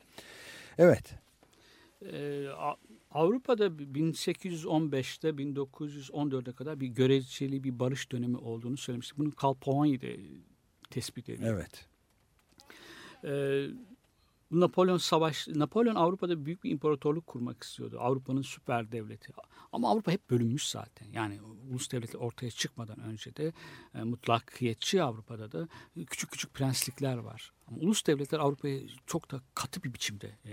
Evet. Ee, Avrupa'da 1815'te 1914'e kadar bir göreceli bir barış dönemi olduğunu söylemiştik. Bunu Karl Polanyi tespit ediyor. Evet. Ee, Napolyon savaş Napolyon Avrupa'da büyük bir imparatorluk kurmak istiyordu. Avrupa'nın süper devleti. Ama Avrupa hep bölünmüş zaten. Yani ulus devleti ortaya çıkmadan önce de e, mutlakiyetçi Avrupa'da da e, küçük küçük prenslikler var. Ama ulus devletler Avrupa'yı çok da katı bir biçimde e,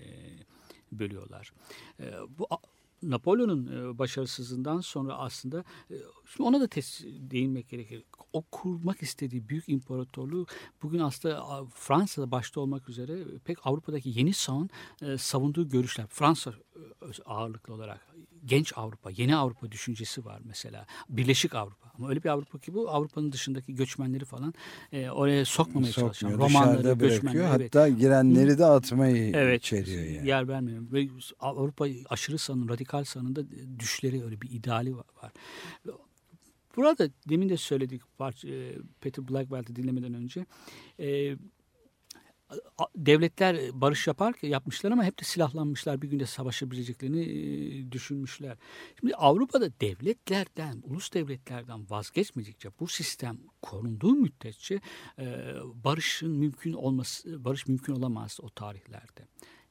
bölüyorlar. E, bu Napolyon'un e, başarısızlığından sonra aslında e, şimdi ona da değinmek gerekir. O kurmak istediği büyük imparatorluğu bugün aslında Fransa'da başta olmak üzere pek Avrupa'daki yeni sağın e, savunduğu görüşler. Fransa e, ağırlıklı olarak genç Avrupa, yeni Avrupa düşüncesi var mesela. Birleşik Avrupa. Ama öyle bir Avrupa ki bu Avrupa'nın dışındaki göçmenleri falan e, oraya sokmamaya çalışan. Sokmuyor. Romanları, Dışarıda bırakıyor. göçmenleri. evet. Hatta girenleri de atmayı Evet, içeriyor yani. yer vermiyor. Ve Avrupa aşırı sağının, radikal sağının da düşleri öyle bir ideali var. Burada demin de söyledik e, Peter Blackwell'i dinlemeden önce. E, devletler barış yapar yapmışlar ama hep de silahlanmışlar. Bir günde savaşabileceklerini düşünmüşler. Şimdi Avrupa'da devletlerden, ulus devletlerden vazgeçmedikçe bu sistem korunduğu müddetçe barışın mümkün olması, barış mümkün olamaz o tarihlerde.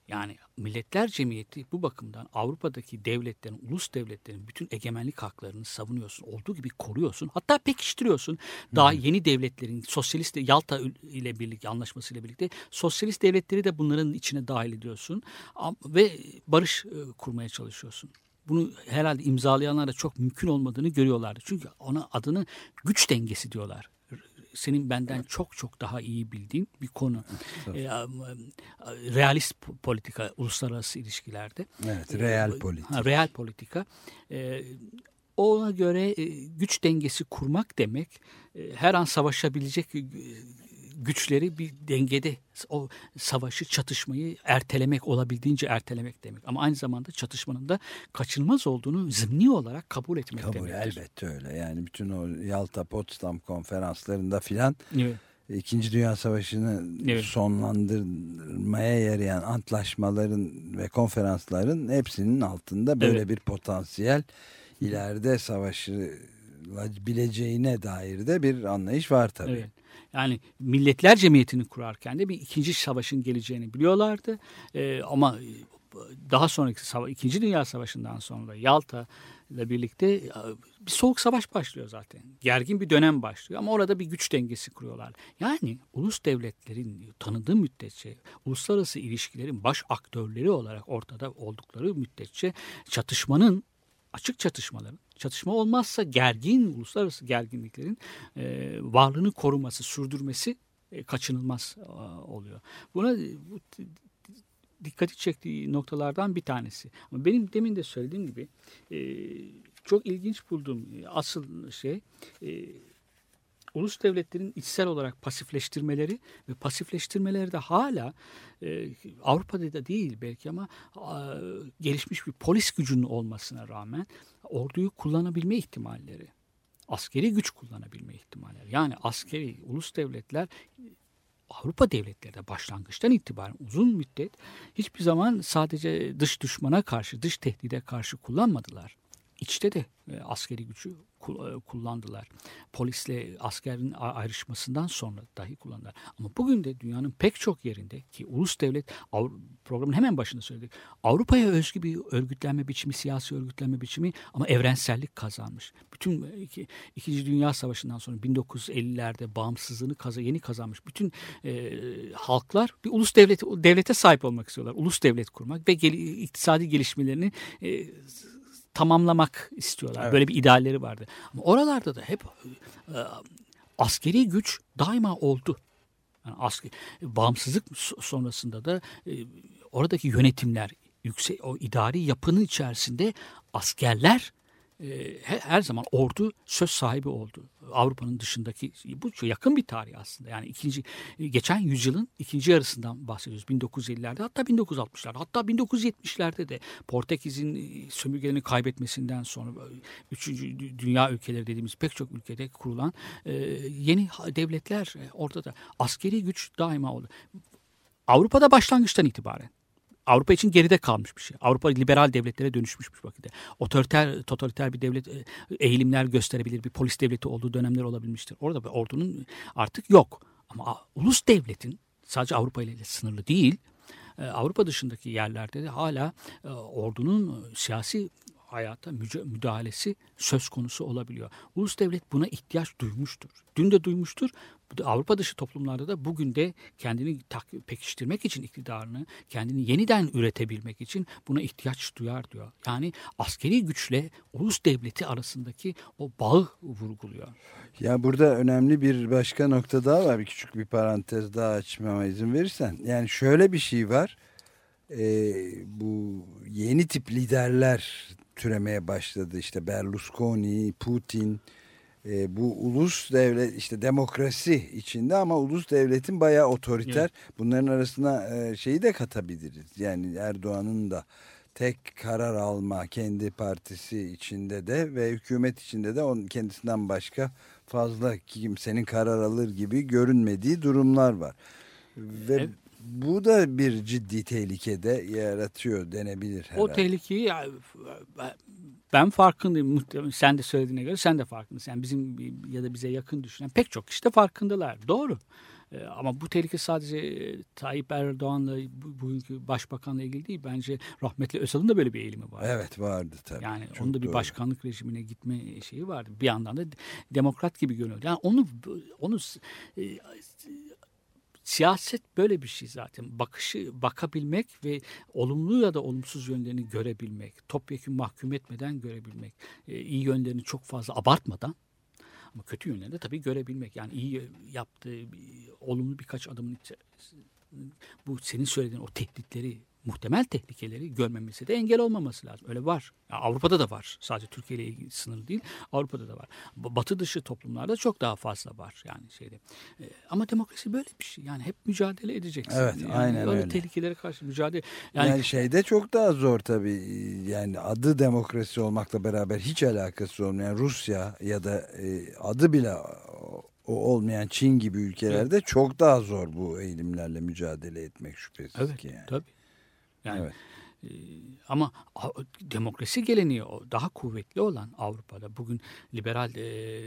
Yani Milletler Cemiyeti bu bakımdan Avrupa'daki devletlerin, ulus devletlerin bütün egemenlik haklarını savunuyorsun. Olduğu gibi koruyorsun. Hatta pekiştiriyorsun. Daha yeni devletlerin, sosyalist Yalta ile birlikte, anlaşmasıyla birlikte sosyalist devletleri de bunların içine dahil ediyorsun. Ve barış e, kurmaya çalışıyorsun. Bunu herhalde imzalayanlar da çok mümkün olmadığını görüyorlardı. Çünkü ona adını güç dengesi diyorlar senin benden çok çok daha iyi bildiğin bir konu. Realist po- politika uluslararası ilişkilerde. Evet, real politik. Ha, real politika. Ona göre güç dengesi kurmak demek her an savaşabilecek güçleri bir dengede o savaşı çatışmayı ertelemek olabildiğince ertelemek demek. Ama aynı zamanda çatışmanın da kaçınılmaz olduğunu zımni olarak kabul etmek Kabul demektir. elbette öyle. Yani bütün o Yalta Potsdam konferanslarında filan Evet. İkinci Dünya Savaşı'nı Evet. sonlandırmaya yarayan antlaşmaların ve konferansların hepsinin altında böyle Evet. bir potansiyel ileride savaşılabileceğine dair de bir anlayış var tabii. Evet. Yani Milletler Cemiyeti'ni kurarken de bir ikinci savaşın geleceğini biliyorlardı. Ee, ama daha sonraki sava ikinci Dünya Savaşı'ndan sonra Yalta ile birlikte e, bir soğuk savaş başlıyor zaten. Gergin bir dönem başlıyor ama orada bir güç dengesi kuruyorlar. Yani ulus devletlerin tanıdığı müddetçe uluslararası ilişkilerin baş aktörleri olarak ortada oldukları müddetçe çatışmanın açık çatışmaların, çatışma olmazsa gergin, uluslararası gerginliklerin e, varlığını koruması, sürdürmesi e, kaçınılmaz e, oluyor. Buna e, bu, dikkati çektiği noktalardan bir tanesi. Ama benim demin de söylediğim gibi e, çok ilginç bulduğum e, asıl şey e, ulus devletlerin içsel olarak pasifleştirmeleri ve pasifleştirmeleri de hala e, Avrupa'da da değil belki ama a, gelişmiş bir polis gücünün olmasına rağmen orduyu kullanabilme ihtimalleri, askeri güç kullanabilme ihtimalleri. Yani askeri ulus devletler Avrupa devletleri de başlangıçtan itibaren uzun müddet hiçbir zaman sadece dış düşmana karşı, dış tehdide karşı kullanmadılar. İçte de e, askeri gücü e, kullandılar. Polisle askerin ayrışmasından sonra dahi kullandılar. Ama bugün de dünyanın pek çok yerinde ki ulus devlet programın hemen başında söyledik. Avrupa'ya özgü bir örgütlenme biçimi, siyasi örgütlenme biçimi ama evrensellik kazanmış. Bütün e, iki, İkinci Dünya Savaşı'ndan sonra 1950'lerde bağımsızlığını kaza, yeni kazanmış bütün e, halklar bir ulus devleti devlete sahip olmak istiyorlar. Ulus devlet kurmak ve gel, iktisadi gelişmelerini e, tamamlamak istiyorlar. Evet. Böyle bir idealleri vardı. Ama oralarda da hep e, askeri güç daima oldu. Yani asker, bağımsızlık so- sonrasında da e, oradaki yönetimler, yüksek o idari yapının içerisinde askerler e, he- her zaman ordu söz sahibi oldu. Avrupa'nın dışındaki bu çok yakın bir tarih aslında. Yani ikinci e, geçen yüzyılın ikinci yarısından bahsediyoruz. 1950'lerde hatta 1960'larda hatta 1970'lerde de Portekiz'in e, sömürgelerini kaybetmesinden sonra e, üçüncü dü- dünya ülkeleri dediğimiz pek çok ülkede kurulan e, yeni devletler e, orada da askeri güç daima oldu. Avrupa'da başlangıçtan itibaren Avrupa için geride kalmış bir şey. Avrupa liberal devletlere dönüşmüş bir vakitte. Otoriter, totaliter bir devlet e, eğilimler gösterebilir. Bir polis devleti olduğu dönemler olabilmiştir. Orada ordunun artık yok. Ama ulus devletin sadece Avrupa ile sınırlı değil. e, Avrupa dışındaki yerlerde de hala e, ordunun siyasi hayata müdahalesi söz konusu olabiliyor. Ulus devlet buna ihtiyaç duymuştur. Dün de duymuştur. Avrupa dışı toplumlarda da bugün de kendini pekiştirmek için iktidarını, kendini yeniden üretebilmek için buna ihtiyaç duyar diyor. Yani askeri güçle ulus devleti arasındaki o bağı vurguluyor. Ya burada önemli bir başka nokta daha var. Bir küçük bir parantez daha açmama izin verirsen. Yani şöyle bir şey var. Ee, bu yeni tip liderler türemeye başladı. İşte Berlusconi, Putin, e, bu ulus devlet işte demokrasi içinde ama ulus devletin bayağı otoriter. Bunların arasına e, şeyi de katabiliriz. Yani Erdoğan'ın da tek karar alma kendi partisi içinde de ve hükümet içinde de onun kendisinden başka fazla kimsenin karar alır gibi görünmediği durumlar var. Ve Evet. Bu da bir ciddi tehlikede yaratıyor denebilir herhalde. O tehlikeyi ya, ben farkındayım. Muhtemelen sen de söylediğine göre sen de farkındasın. Yani bizim ya da bize yakın düşünen pek çok kişi de farkındalar. Doğru. Ee, Ama bu tehlike sadece e, Tayyip Erdoğan'la bu- bugünkü başbakanla ilgili değil. Bence rahmetli Özal'ın da böyle bir eğilimi var. Evet vardı tabii. Yani Çok onun da bir doğru. başkanlık rejimine gitme şeyi vardı. Bir yandan da demokrat gibi görünüyordu. Yani onu onu e, siyaset böyle bir şey zaten. Bakışı bakabilmek ve olumlu ya da olumsuz yönlerini görebilmek, topyekun mahkum etmeden görebilmek, e, iyi yönlerini çok fazla abartmadan ama kötü yönlerini de tabii görebilmek. Yani iyi yaptığı olumlu birkaç adımın bu senin söylediğin o tehditleri muhtemel tehlikeleri görmemesi de engel olmaması lazım. Öyle var. Ya Avrupa'da da var. Sadece Türkiye ile ilgili sınırlı değil. Avrupa'da da var. Batı dışı toplumlarda çok daha fazla var yani şeyde. E, ama demokrasi böyle bir şey. Yani hep mücadele edeceksin. Evet, yani aynen öyle. tehlikelere karşı mücadele. Yani, Yani, şeyde çok daha zor tabii. Yani adı demokrasi olmakla beraber hiç alakası olmayan Rusya ya da e, adı bile o olmayan Çin gibi ülkelerde çok daha zor bu eğilimlerle mücadele etmek şüphesiz evet, ki yani. tabii. Yani Evet. e, ama demokrasi geleneği daha kuvvetli olan Avrupa'da bugün liberal e,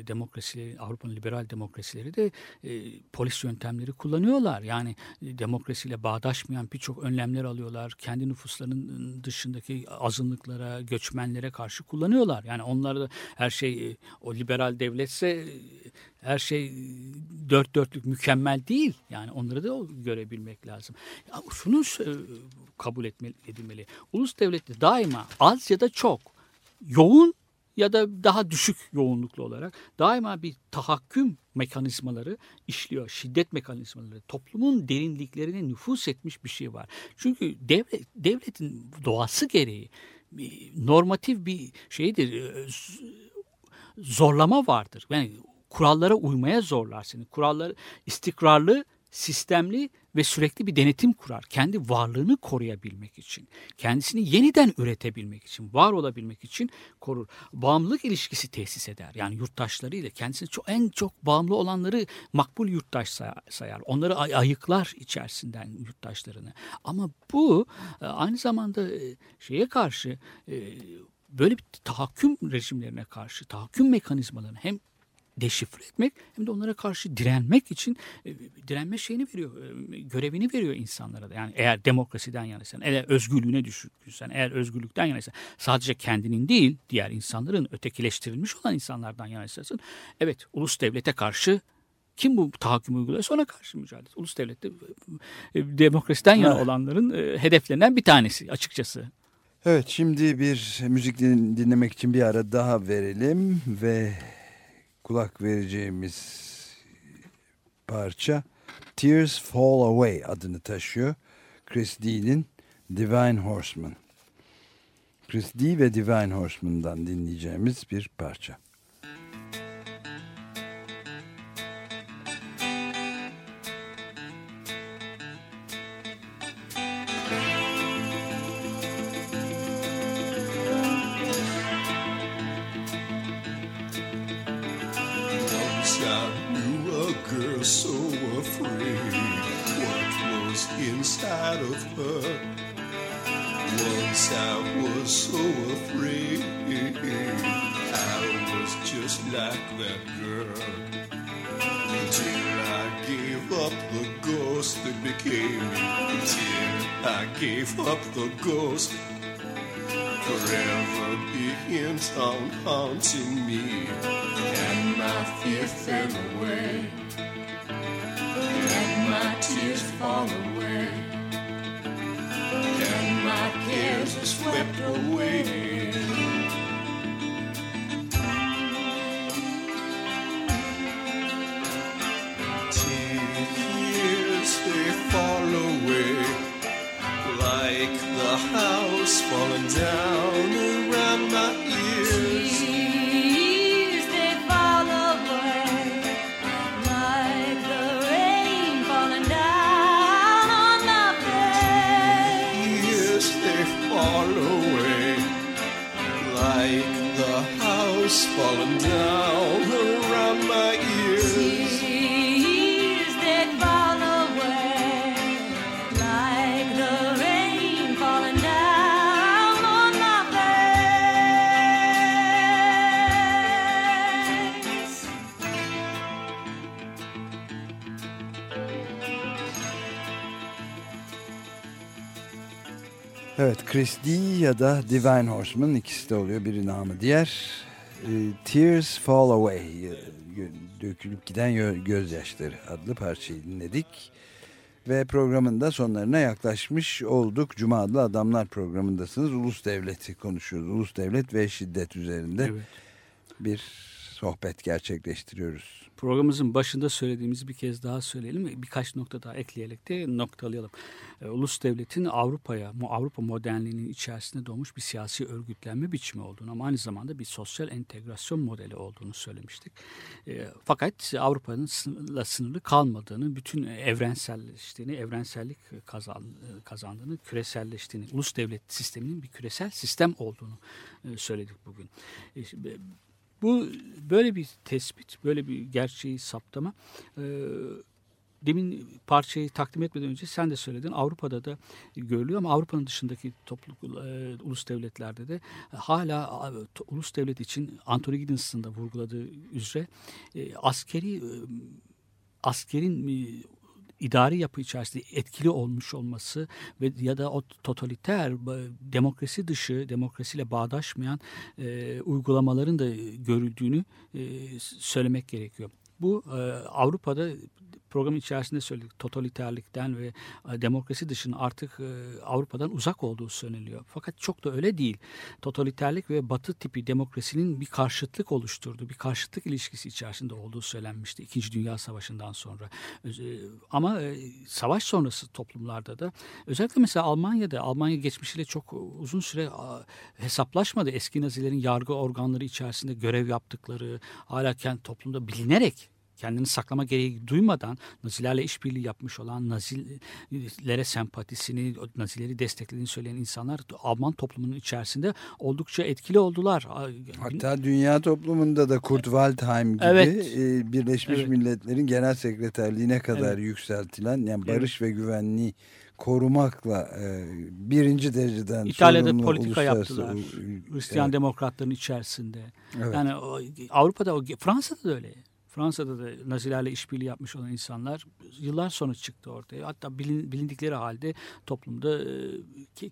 demokrasileri Avrupa'nın liberal demokrasileri de e, polis yöntemleri kullanıyorlar. Yani e, demokrasiyle bağdaşmayan birçok önlemler alıyorlar. Kendi nüfuslarının dışındaki azınlıklara, göçmenlere karşı kullanıyorlar. Yani onlar da her şey e, o liberal devletse e, her şey e, dört dörtlük mükemmel değil. Yani onları da görebilmek lazım. Ya şunu e, kabul etmeli, edilmeli. Ulus devleti daima az ya da çok yoğun ya da daha düşük yoğunluklu olarak daima bir tahakküm mekanizmaları işliyor. Şiddet mekanizmaları. Toplumun derinliklerine nüfus etmiş bir şey var. Çünkü devlet, devletin doğası gereği normatif bir şeydir. z- Zorlama vardır. Yani kurallara uymaya zorlar seni. Kuralları istikrarlı, sistemli ve sürekli bir denetim kurar. Kendi varlığını koruyabilmek için, kendisini yeniden üretebilmek için, var olabilmek için korur. Bağımlılık ilişkisi tesis eder. Yani yurttaşlarıyla kendisini çok, en çok bağımlı olanları makbul yurttaş say- sayar. Onları ay- ayıklar içerisinden yurttaşlarını. Ama bu e, aynı zamanda e, şeye karşı e, böyle bir tahakküm rejimlerine karşı, tahakküm mekanizmalarını hem deşifre etmek hem de onlara karşı direnmek için e, direnme şeyini veriyor, e, görevini veriyor insanlara da. Yani eğer demokrasiden yanaysan, eğer özgürlüğüne düşkünsen, eğer özgürlükten yanaysan, sadece kendinin değil, diğer insanların ötekileştirilmiş olan insanlardan yanaysan, evet ulus devlete karşı kim bu tahakkümü uyguluyorsa ona karşı mücadele. Ulus devlette e, demokrasiden yana Evet. olanların e, hedeflerinden bir tanesi açıkçası. Evet şimdi bir müzik din- dinlemek için bir ara daha verelim ve kulak vereceğimiz parça Tears Fall Away adını taşıyor. Chris Dee'nin Divine Horseman. Chris Dee ve Divine Horseman'dan dinleyeceğimiz bir parça. Just like that girl. Until I gave up the ghost that became me. Until I gave up the ghost forever begins on haunting me, and my fear fell away, and my tears fall away, and my cares are swept away. Down Evet Chris Dee ya da Divine Horseman ikisi de oluyor biri namı diğer. E, Tears Fall Away e, dökülüp giden gözyaşları adlı parçayı dinledik. Ve programın da sonlarına yaklaşmış olduk. Cuma adlı Adamlar programındasınız. Ulus devleti konuşuyoruz. Ulus devlet ve şiddet üzerinde Evet. bir sohbet gerçekleştiriyoruz. Programımızın başında söylediğimizi bir kez daha söyleyelim ve birkaç nokta daha ekleyerek de noktalayalım. Ee, ulus devletin Avrupa'ya, Avrupa modernliğinin içerisinde doğmuş bir siyasi örgütlenme biçimi olduğunu ama aynı zamanda bir sosyal entegrasyon modeli olduğunu söylemiştik. Ee, fakat Avrupa'nın sınırla sınırlı kalmadığını, bütün evrenselleştiğini, evrensellik kazan, kazandığını, küreselleştiğini, ulus devlet sisteminin bir küresel sistem olduğunu e, söyledik bugün. E, bu böyle bir tespit, böyle bir gerçeği saptama e, demin parçayı takdim etmeden önce sen de söyledin Avrupa'da da görülüyor ama Avrupa'nın dışındaki topluluk e, ulus devletlerde de hala e, ulus devlet için Anthony Giddens'ın da vurguladığı üzere e, askeri e, askerin idari yapı içerisinde etkili olmuş olması ve ya da o totaliter demokrasi dışı demokrasiyle bağdaşmayan e, uygulamaların da görüldüğünü e, söylemek gerekiyor. Bu e, Avrupa'da programın içerisinde söyledik. Totaliterlikten ve e, demokrasi dışında artık e, Avrupa'dan uzak olduğu söyleniyor. Fakat çok da öyle değil. Totaliterlik ve batı tipi demokrasinin bir karşıtlık oluşturduğu, bir karşıtlık ilişkisi içerisinde olduğu söylenmişti İkinci Dünya Savaşı'ndan sonra. E, ama savaş sonrası toplumlarda da özellikle mesela Almanya'da Almanya geçmişiyle çok uzun süre hesaplaşmadı. Eski Nazilerin yargı organları içerisinde görev yaptıkları hala kendi toplumda bilinerek kendini saklama gereği duymadan Nazilerle işbirliği yapmış olan Nazilere sempatisini, Nazileri desteklediğini söyleyen insanlar Alman toplumunun içerisinde oldukça etkili oldular. Hatta dünya toplumunda da Kurt Waldheim gibi evet. E, Birleşmiş evet. Milletler'in genel sekreterliğine kadar evet. yükseltilen yani barış evet. ve güvenliği korumakla e, birinci dereceden İtalya'da politika yaptılar. Hristiyan evet. demokratların içerisinde. Evet. Yani Avrupa'da Fransa'da da öyle. Fransa'da da Nazilerle işbirliği yapmış olan insanlar yıllar sonra çıktı ortaya. Hatta bilin, bilindikleri halde toplumda e,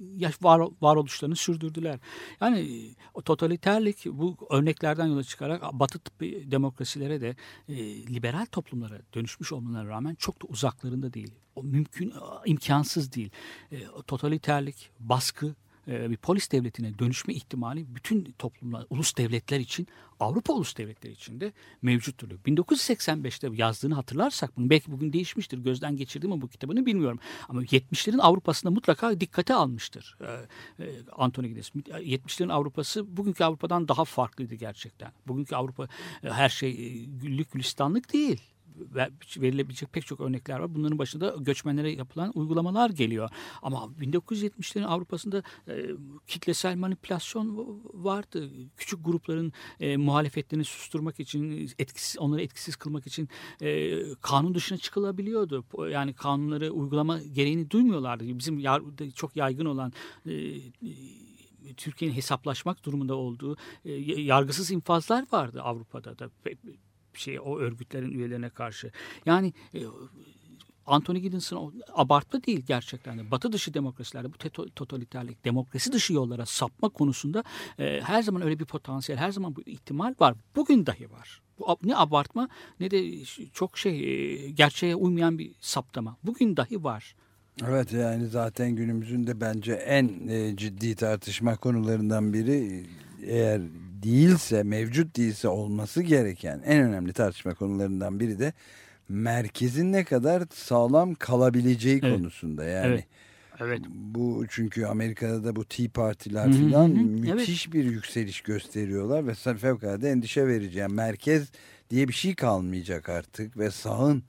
yaş var, varoluşlarını sürdürdüler. Yani o totaliterlik bu örneklerden yola çıkarak Batı tıbbi demokrasilere de e, liberal toplumlara dönüşmüş olmalarına rağmen çok da uzaklarında değil. O mümkün, imkansız değil. E, totaliterlik, baskı, e, bir polis devletine dönüşme ihtimali bütün toplumlar, ulus devletler için, Avrupa ulus devletleri için de mevcuttur. 1985'te yazdığını hatırlarsak bunu belki bugün değişmiştir. Gözden geçirdi mi bu kitabını bilmiyorum. Ama 70'lerin Avrupa'sında mutlaka dikkate almıştır e, e, Anthony Giddens. 70'lerin Avrupa'sı bugünkü Avrupa'dan daha farklıydı gerçekten. Bugünkü Avrupa her şey güllük gülistanlık değil verilebilecek pek çok örnekler var. Bunların başında göçmenlere yapılan uygulamalar geliyor. Ama 1970'lerin Avrupa'sında e, kitlesel manipülasyon vardı. Küçük grupların e, muhalefetlerini susturmak için, etkisiz, onları etkisiz kılmak için e, kanun dışına çıkılabiliyordu. Yani kanunları uygulama gereğini duymuyorlardı. Bizim çok yaygın olan e, Türkiye'nin hesaplaşmak durumunda olduğu yargısız infazlar vardı Avrupa'da da şey o örgütlerin üyelerine karşı. Yani e, Anthony Giddens'ın abartma değil gerçekten de. Batı dışı demokrasilerde bu totaliterlik, demokrasi dışı yollara sapma konusunda e, her zaman öyle bir potansiyel, her zaman bu ihtimal var. Bugün dahi var. Bu ne abartma ne de çok şey e, gerçeğe uymayan bir saptama. Bugün dahi var. Evet yani zaten günümüzün de bence en e, ciddi tartışma konularından biri eğer değilse, mevcut değilse olması gereken en önemli tartışma konularından biri de merkezin ne kadar sağlam kalabileceği evet. konusunda. Yani evet. Evet. Bu çünkü Amerika'da da bu Tea Partiler falan müthiş evet. bir yükseliş gösteriyorlar ve fevkalade endişe verici. Yani merkez diye bir şey kalmayacak artık ve sağın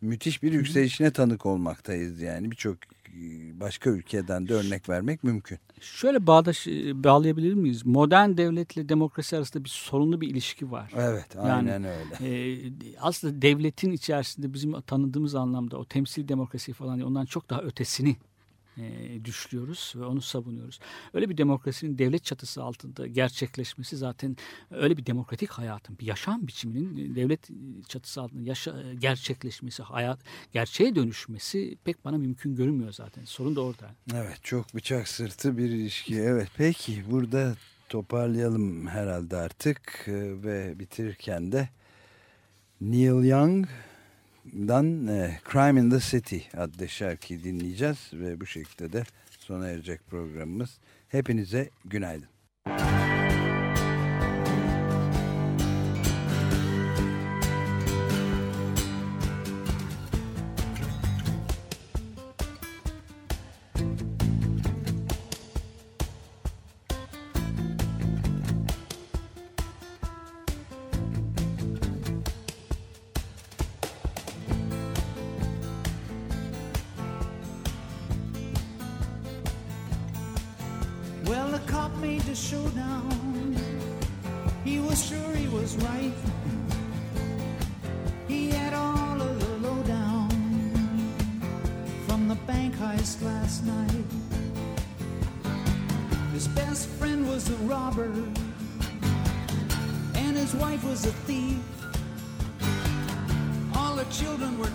müthiş bir yükselişine tanık olmaktayız yani birçok başka ülkeden de örnek vermek mümkün. Şöyle bağdaş e, bağlayabilir miyiz? Modern devletle demokrasi arasında bir sorunlu bir ilişki var. Evet, aynen yani, öyle. E, aslında devletin içerisinde bizim tanıdığımız anlamda o temsil demokrasi falan ondan çok daha ötesini e, düşlüyoruz ve onu savunuyoruz. Öyle bir demokrasinin devlet çatısı altında gerçekleşmesi zaten öyle bir demokratik hayatın, bir yaşam biçiminin devlet çatısı altında yaşa, gerçekleşmesi, hayat gerçeğe dönüşmesi pek bana mümkün görünmüyor zaten. Sorun da orada. Evet, çok bıçak sırtı bir ilişki. Evet, peki burada toparlayalım herhalde artık e, ve bitirirken de Neil Young Dan e, Crime in the City adlı şarkıyı dinleyeceğiz ve bu şekilde de sona erecek programımız. Hepinize günaydın. Robber, and his wife was a thief. All the children were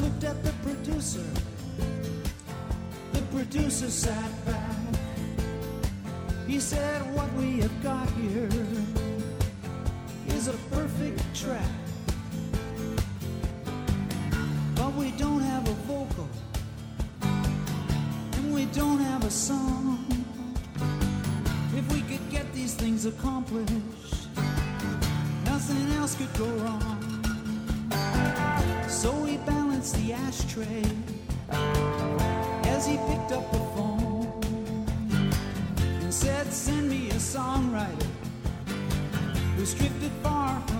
looked at the producer. The producer sat back. He said, What we have got here is a perfect track. But we don't have a vocal, and we don't have a song. If we could get these things accomplished, nothing else could go wrong. So he balanced the ashtray as he picked up the phone and said, Send me a songwriter who's drifted far from